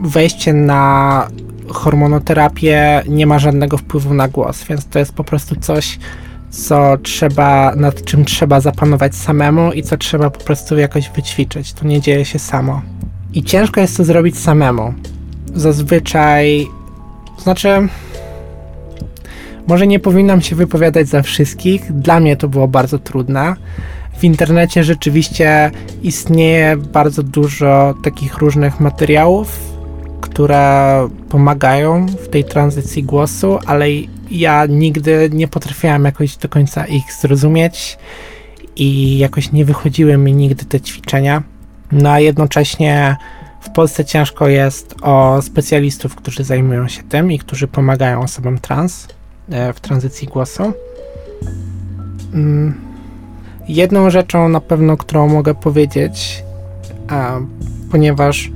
wejście na hormonoterapię nie ma żadnego wpływu na głos, więc to jest po prostu coś, co trzeba, nad czym trzeba zapanować samemu i co trzeba po prostu jakoś wyćwiczyć. To nie dzieje się samo. I ciężko jest to zrobić samemu. Zazwyczaj, znaczy, może nie powinnam się wypowiadać za wszystkich. Dla mnie to było bardzo trudne. W internecie rzeczywiście istnieje bardzo dużo takich różnych materiałów, które pomagają w tej tranzycji głosu, ale ja nigdy nie potrafiłam jakoś do końca ich zrozumieć i jakoś nie wychodziły mi nigdy te ćwiczenia. No a jednocześnie w Polsce ciężko jest o specjalistów, którzy zajmują się tym i którzy pomagają osobom trans w tranzycji głosu. Mm. Jedną rzeczą na pewno, którą mogę powiedzieć, ponieważ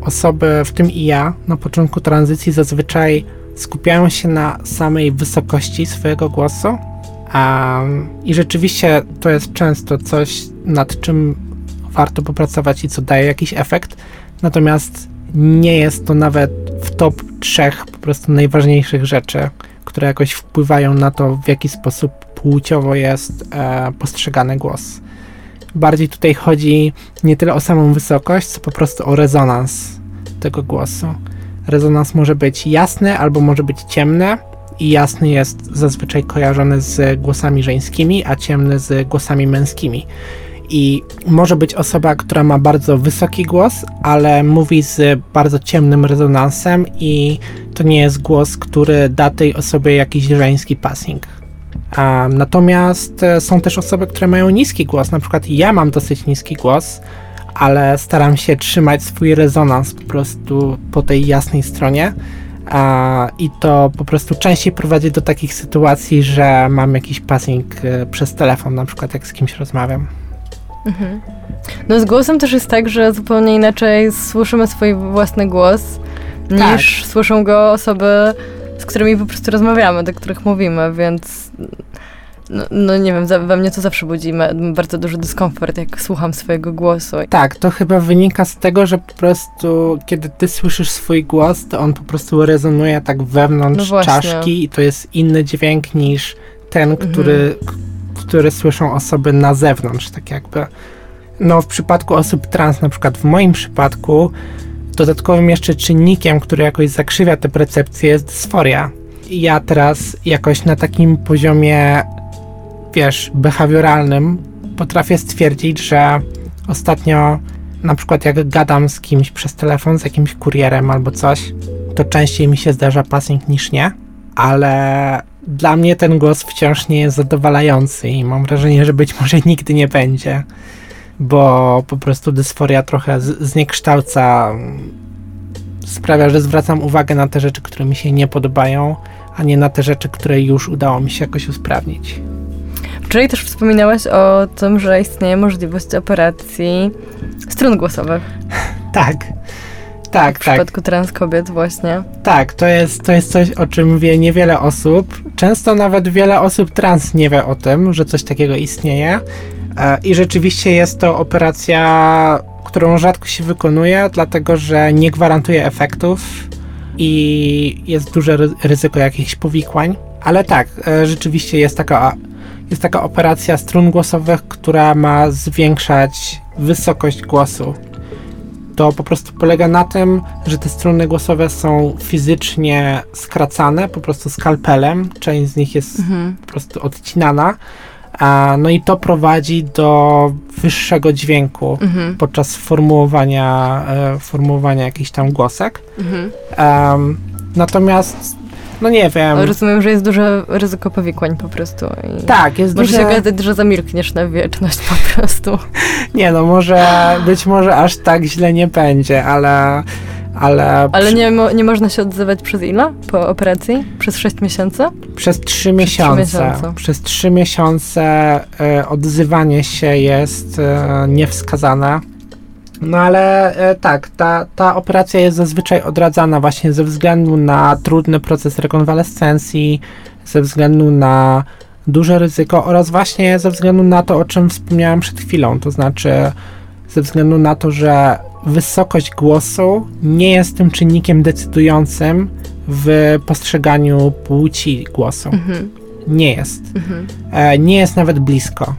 osoby, w tym i ja, na początku tranzycji zazwyczaj skupiają się na samej wysokości swojego głosu. I rzeczywiście to jest często coś, nad czym warto popracować i co daje jakiś efekt. Natomiast nie jest to nawet w top trzech po prostu najważniejszych rzeczy, które jakoś wpływają na to, w jaki sposób płciowo jest e, postrzegany głos. Bardziej tutaj chodzi nie tyle o samą wysokość, co po prostu o rezonans tego głosu. Rezonans może być jasny albo może być ciemny i jasny jest zazwyczaj kojarzony z głosami żeńskimi, a ciemny z głosami męskimi. I może być osoba, która ma bardzo wysoki głos, ale mówi z bardzo ciemnym rezonansem, i to nie jest głos, który da tej osobie jakiś żeński passing. Natomiast e, są też osoby, które mają niski głos. Na przykład ja mam dosyć niski głos, ale staram się trzymać swój rezonans po prostu po tej jasnej stronie. I to po prostu częściej prowadzi do takich sytuacji, że mam jakiś passing y, przez telefon, na przykład jak z kimś rozmawiam. Mhm. No z głosem też jest tak, że zupełnie inaczej słyszymy swój własny głos, tak. niż słyszą go osoby, z którymi po prostu rozmawiamy, do których mówimy, więc no, no, nie wiem, we mnie to zawsze budzi bardzo duży dyskomfort, jak słucham swojego głosu. Tak, to chyba wynika z tego, że po prostu kiedy ty słyszysz swój głos, to on po prostu rezonuje tak wewnątrz no czaszki i to jest inny dźwięk niż ten, który, mhm. Który słyszą osoby na zewnątrz, tak jakby. No w przypadku osób trans, na przykład w moim przypadku, dodatkowym jeszcze czynnikiem, który jakoś zakrzywia tę percepcję jest dysforia. Ja teraz jakoś na takim poziomie wiesz, behawioralnym potrafię stwierdzić, że ostatnio na przykład jak gadam z kimś przez telefon, z jakimś kurierem albo coś, to częściej mi się zdarza passing niż nie, ale dla mnie ten głos wciąż nie jest zadowalający i mam wrażenie, że być może nigdy nie będzie, bo po prostu dysforia trochę zniekształca, sprawia, że zwracam uwagę na te rzeczy, które mi się nie podobają, a nie na te rzeczy, które już udało mi się jakoś usprawnić. Wczoraj też wspominałaś o tym, że istnieje możliwość operacji strun głosowych. tak. Tak, w tak. przypadku trans kobiet właśnie. Tak, to jest, to jest coś, o czym wie niewiele osób. Często nawet wiele osób trans nie wie o tym, że coś takiego istnieje. E, I rzeczywiście jest to operacja, którą rzadko się wykonuje, dlatego że nie gwarantuje efektów i jest duże ryzyko jakichś powikłań. Ale tak, e, rzeczywiście jest taka jest taka operacja strun głosowych, która ma zwiększać wysokość głosu. To po prostu polega na tym, że te struny głosowe są fizycznie skracane, po prostu skalpelem. Część z nich jest mhm. po prostu odcinana. No i to prowadzi do wyższego dźwięku mhm. podczas formułowania, e, formułowania jakichś tam głosek. Mhm. Um, Natomiast, no nie wiem. Rozumiem, że jest duże ryzyko powikłań po prostu. I tak, jest może duże... się okazać, że zamilkniesz na wieczność po prostu. Nie no, może, być może aż tak źle nie będzie, ale... Ale, ale nie, mo nie można się odzywać przez ile po operacji? Przez 6 miesięcy? Przez 3 miesiące. miesiące. Przez 3 miesiące e, odzywanie się jest e, niewskazane. No ale e, tak, ta, ta operacja jest zazwyczaj odradzana właśnie ze względu na trudny proces rekonwalescencji, ze względu na duże ryzyko oraz właśnie ze względu na to, o czym wspomniałem przed chwilą, to znaczy ze względu na to, że wysokość głosu nie jest tym czynnikiem decydującym w postrzeganiu płci głosu. Mhm. Nie jest. Mhm. E, nie jest nawet blisko.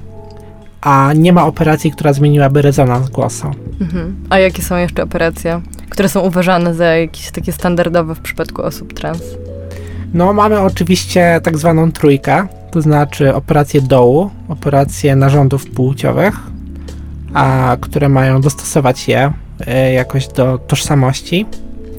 A nie ma operacji, która zmieniłaby rezonans głosu. Mhm. A jakie są jeszcze operacje, które są uważane za jakieś takie standardowe w przypadku osób trans? No, mamy oczywiście tak zwaną trójkę, to znaczy operację dołu, operację narządów płciowych, a, które mają dostosować je e, jakoś do tożsamości.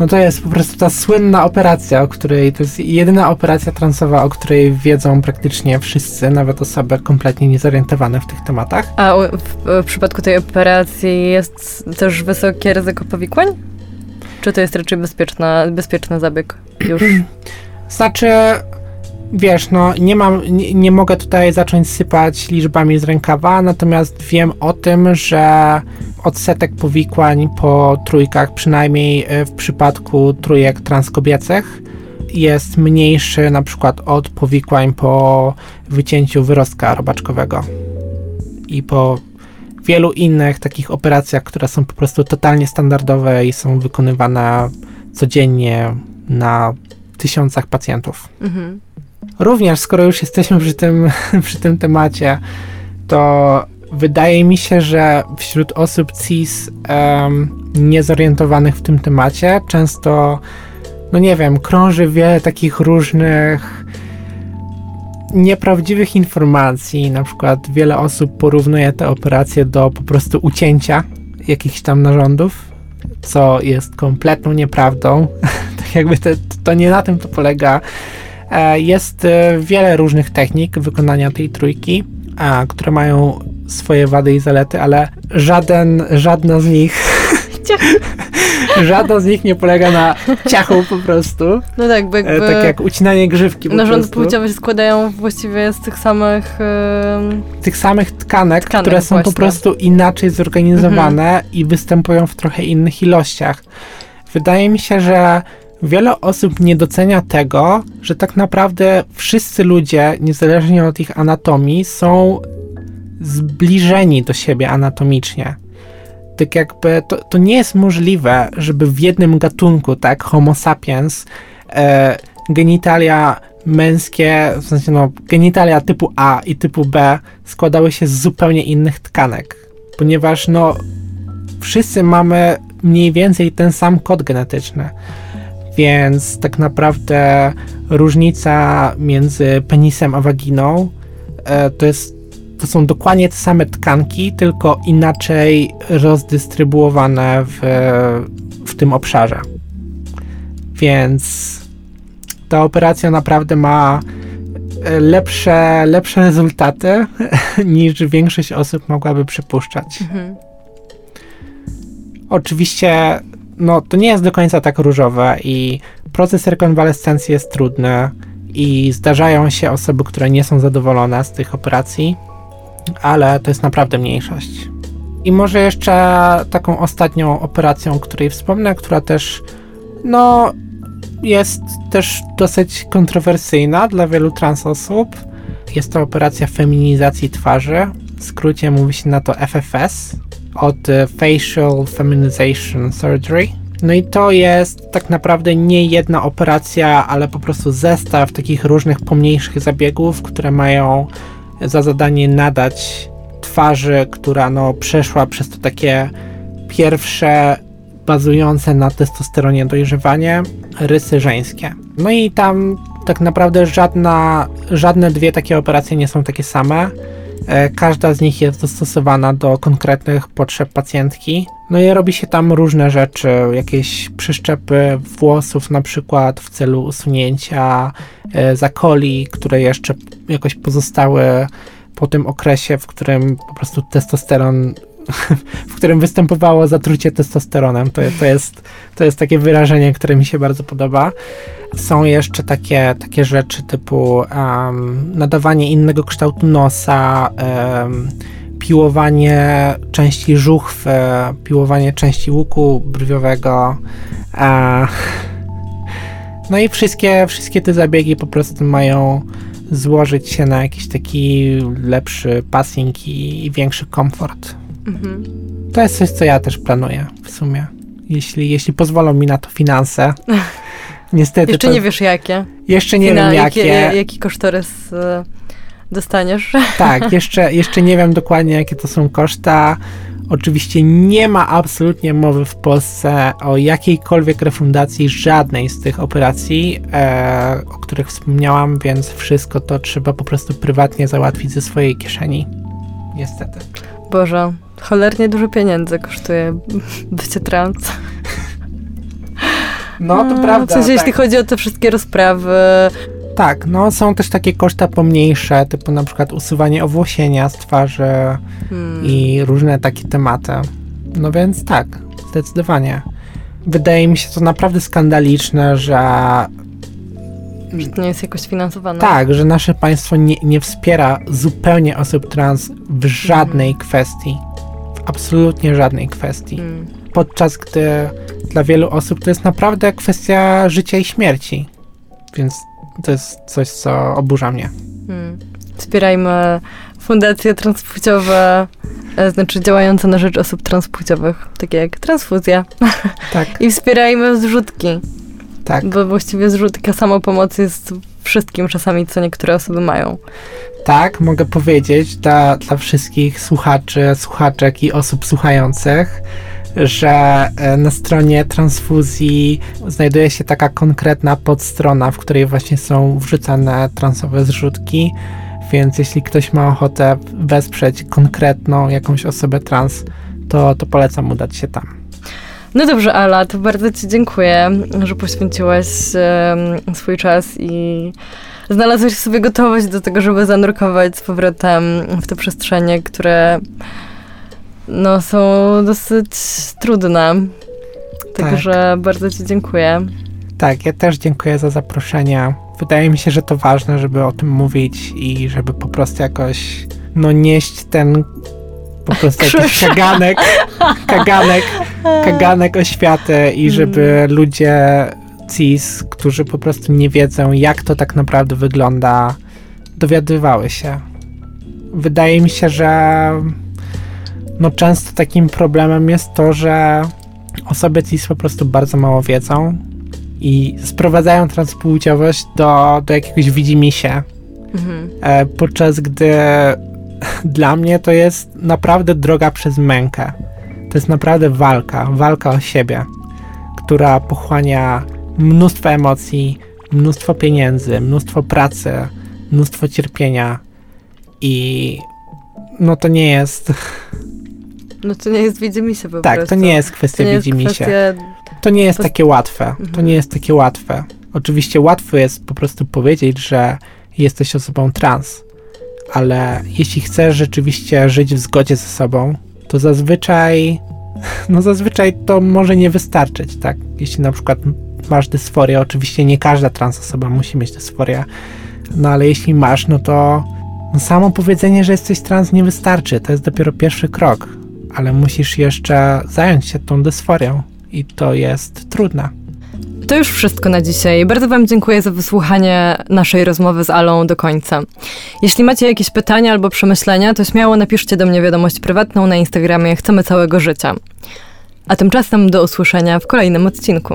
No to jest po prostu ta słynna operacja, o której to jest jedyna operacja transowa, o której wiedzą praktycznie wszyscy, nawet osoby kompletnie niezorientowane w tych tematach. A w, w przypadku tej operacji jest też wysokie ryzyko powikłań? Czy to jest raczej bezpieczna, bezpieczny zabieg już? Znaczy, wiesz, no nie mam, nie, nie, mogę tutaj zacząć sypać liczbami z rękawa, natomiast wiem o tym, że odsetek powikłań po trójkach, przynajmniej e, w przypadku trójek transkobiecych, jest mniejszy na przykład od powikłań po wycięciu wyrostka robaczkowego i po wielu innych takich operacjach, które są po prostu totalnie standardowe i są wykonywane codziennie na tysiącach pacjentów. Mhm. Również, skoro już jesteśmy przy tym, przy tym temacie, to wydaje mi się, że wśród osób cis um, niezorientowanych w tym temacie często, no nie wiem, krąży wiele takich różnych nieprawdziwych informacji. Na przykład wiele osób porównuje te operacje do po prostu ucięcia jakichś tam narządów, co jest kompletną nieprawdą. tak jakby to nie na tym to polega. E, jest e, wiele różnych technik wykonania tej trójki, które mają swoje wady i zalety, ale żaden, żadna z nich żadna z nich nie polega na ciachu po prostu. No tak, bo jakby... Tak jak ucinanie grzywki po Narządy płciowe się składają właściwie z tych samych... Yy... Tych samych tkanek, tkanek które są właśnie. po prostu inaczej zorganizowane mhm. i występują w trochę innych ilościach. Wydaje mi się, że wiele osób nie docenia tego, że tak naprawdę wszyscy ludzie, niezależnie od ich anatomii, są zbliżeni do siebie anatomicznie. Tak jakby to, to nie jest możliwe, żeby w jednym gatunku, tak, Homo sapiens, e, genitalia męskie, w sensie no, genitalia typu A i typu B składały się z zupełnie innych tkanek, ponieważ no, wszyscy mamy mniej więcej ten sam kod genetyczny. Więc tak naprawdę różnica między penisem a waginą e, to jest to są dokładnie te same tkanki, tylko inaczej rozdystrybuowane w, w tym obszarze. Więc ta operacja naprawdę ma e, lepsze, lepsze rezultaty niż większość osób mogłaby przypuszczać. Mhm. Oczywiście no, to nie jest do końca tak różowe i proces rekonwalescencji jest trudny i zdarzają się osoby, które nie są zadowolone z tych operacji, ale to jest naprawdę mniejszość. I może jeszcze taką ostatnią operacją, o której wspomnę, która też no, jest też dosyć kontrowersyjna dla wielu trans osób. Jest to operacja feminizacji twarzy. W skrócie mówi się na to FFS od Facial Feminization Surgery. No i to jest tak naprawdę nie jedna operacja, ale po prostu zestaw takich różnych pomniejszych zabiegów, które mają za zadanie nadać twarzy, która no, przeszła przez to takie pierwsze bazujące na testosteronie dojrzewanie rysy żeńskie. No i tam tak naprawdę żadna, żadne dwie takie operacje nie są takie same E, każda z nich jest dostosowana do konkretnych potrzeb pacjentki. No i robi się tam różne rzeczy, jakieś przyszczepy włosów na przykład w celu usunięcia e, zakoli, które jeszcze jakoś pozostały po tym okresie, w którym po prostu testosteron w którym występowało zatrucie testosteronem. To, to, jest, to jest takie wyrażenie, które mi się bardzo podoba. Są jeszcze takie, takie rzeczy typu um, nadawanie innego kształtu nosa, um, piłowanie części żuchwy, piłowanie części łuku brwiowego. Uh, no i wszystkie, wszystkie te zabiegi po prostu mają złożyć się na jakiś taki lepszy passing i, i większy komfort. Mhm. To jest coś, co ja też planuję w sumie. Jeśli, jeśli pozwolą mi na to finanse. Niestety. Jeszcze to... nie wiesz jakie. Jeszcze nie Fina, wiem jakie. Jaki, jaki kosztorys e, dostaniesz. Tak, jeszcze, jeszcze nie wiem dokładnie jakie to są koszta. Oczywiście nie ma absolutnie mowy w Polsce o jakiejkolwiek refundacji żadnej z tych operacji, e, o których wspomniałam, więc wszystko to trzeba po prostu prywatnie załatwić ze swojej kieszeni. Niestety. Boże, cholernie dużo pieniędzy kosztuje bycie trans. No, to no, prawda. W sensie, tak. jeśli chodzi o te wszystkie rozprawy. Tak, no są też takie koszta pomniejsze, typu na przykład usuwanie owłosienia z twarzy hmm. i różne takie tematy. No więc tak, zdecydowanie. Wydaje mi się to naprawdę skandaliczne, że że to nie jest jakoś finansowane. Tak, że nasze państwo nie, nie wspiera zupełnie osób trans w żadnej mm. kwestii. Absolutnie żadnej kwestii. Mm. Podczas gdy dla wielu osób to jest naprawdę kwestia życia i śmierci. Więc to jest coś, co oburza mnie. Mm. Wspierajmy fundacje transpłciowe, e, znaczy działające na rzecz osób transpłciowych, takie jak transfuzja. Tak. I wspierajmy zrzutki. Tak. Bo właściwie zrzutka samopomocy jest wszystkim czasami, co niektóre osoby mają. Tak, mogę powiedzieć dla, dla wszystkich słuchaczy, słuchaczek i osób słuchających, że e, na stronie transfuzji znajduje się taka konkretna podstrona, w której właśnie są wrzucane transowe zrzutki. Więc jeśli ktoś ma ochotę wesprzeć konkretną jakąś osobę trans, to, to polecam udać się tam. No dobrze, Ala, to bardzo Ci dziękuję, że poświęciłaś um, swój czas i znalazłeś sobie gotowość do tego, żeby zanurkować z powrotem w te przestrzenie, które no, są dosyć trudne. Także tak. bardzo Ci dziękuję. Tak, ja też dziękuję za zaproszenie. Wydaje mi się, że to ważne, żeby o tym mówić i żeby po prostu jakoś no nieść ten po prostu jakiś kaganek, kaganek, kaganek oświaty i żeby mm. ludzie cis, którzy po prostu nie wiedzą, jak to tak naprawdę wygląda, dowiadywały się. Wydaje mi się, że no często takim problemem jest to, że osoby cis po prostu bardzo mało wiedzą i sprowadzają transpłciowość do, do jakiegoś widzimisię. Mhm. E, podczas gdy dla mnie to jest naprawdę droga przez mękę. To jest naprawdę walka, walka o siebie, która pochłania mnóstwo emocji, mnóstwo pieniędzy, mnóstwo pracy, mnóstwo cierpienia i no to nie jest... No to nie jest widzimisię po tak, prostu. Tak, to nie jest kwestia widzimisię. Kwestia... To nie jest takie łatwe. To mhm. nie jest takie łatwe. Oczywiście łatwo jest po prostu powiedzieć, że jesteś osobą trans, ale jeśli chcesz rzeczywiście żyć w zgodzie ze sobą, to zazwyczaj, no zazwyczaj to może nie wystarczyć, tak? Jeśli na przykład masz dysforię, oczywiście nie każda trans osoba musi mieć dysforię, no ale jeśli masz, no to no samo powiedzenie, że jesteś trans nie wystarczy, to jest dopiero pierwszy krok, ale musisz jeszcze zająć się tą dysforią i to jest trudne. To już wszystko na dzisiaj. Bardzo Wam dziękuję za wysłuchanie naszej rozmowy z Alą do końca. Jeśli macie jakieś pytania albo przemyślenia, to śmiało napiszcie do mnie wiadomość prywatną na Instagramie Chcemy Całego Życia. A tymczasem do usłyszenia w kolejnym odcinku.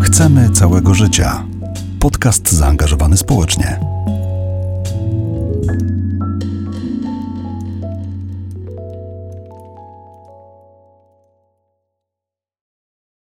Chcemy Całego Życia. Podcast zaangażowany społecznie.